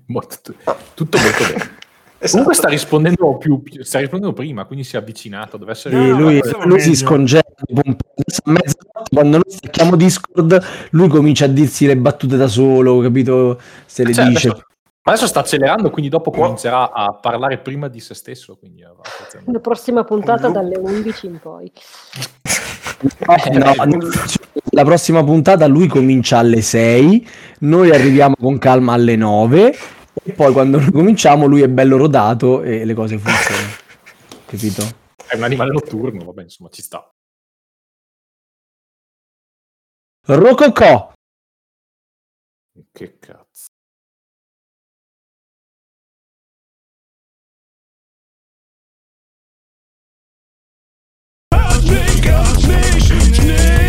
Speaker 3: Molto- tutto molto bene.
Speaker 5: Esatto.
Speaker 3: Comunque sta rispondendo più, più- sta rispondendo prima, quindi si è avvicinato. Deve essere
Speaker 1: No,
Speaker 2: lui, lui si scongela quando noi stacchiamo Discord, lui comincia a dirsi le battute da solo, capito? Se le
Speaker 3: Cioè,
Speaker 2: dice.
Speaker 3: adesso, ma adesso sta accelerando, quindi dopo comincerà a parlare prima di se stesso. Quindi, eh.
Speaker 4: La prossima puntata dalle 11 in poi.
Speaker 2: No, no, la prossima puntata lui comincia alle 6, noi arriviamo con calma alle 9 e poi quando noi cominciamo lui è bello rodato e le cose funzionano. *laughs* Capito?
Speaker 3: È un animale notturno, vabbè, insomma, ci sta.
Speaker 2: Rococò.
Speaker 3: Che cazzo. God's nation, nation.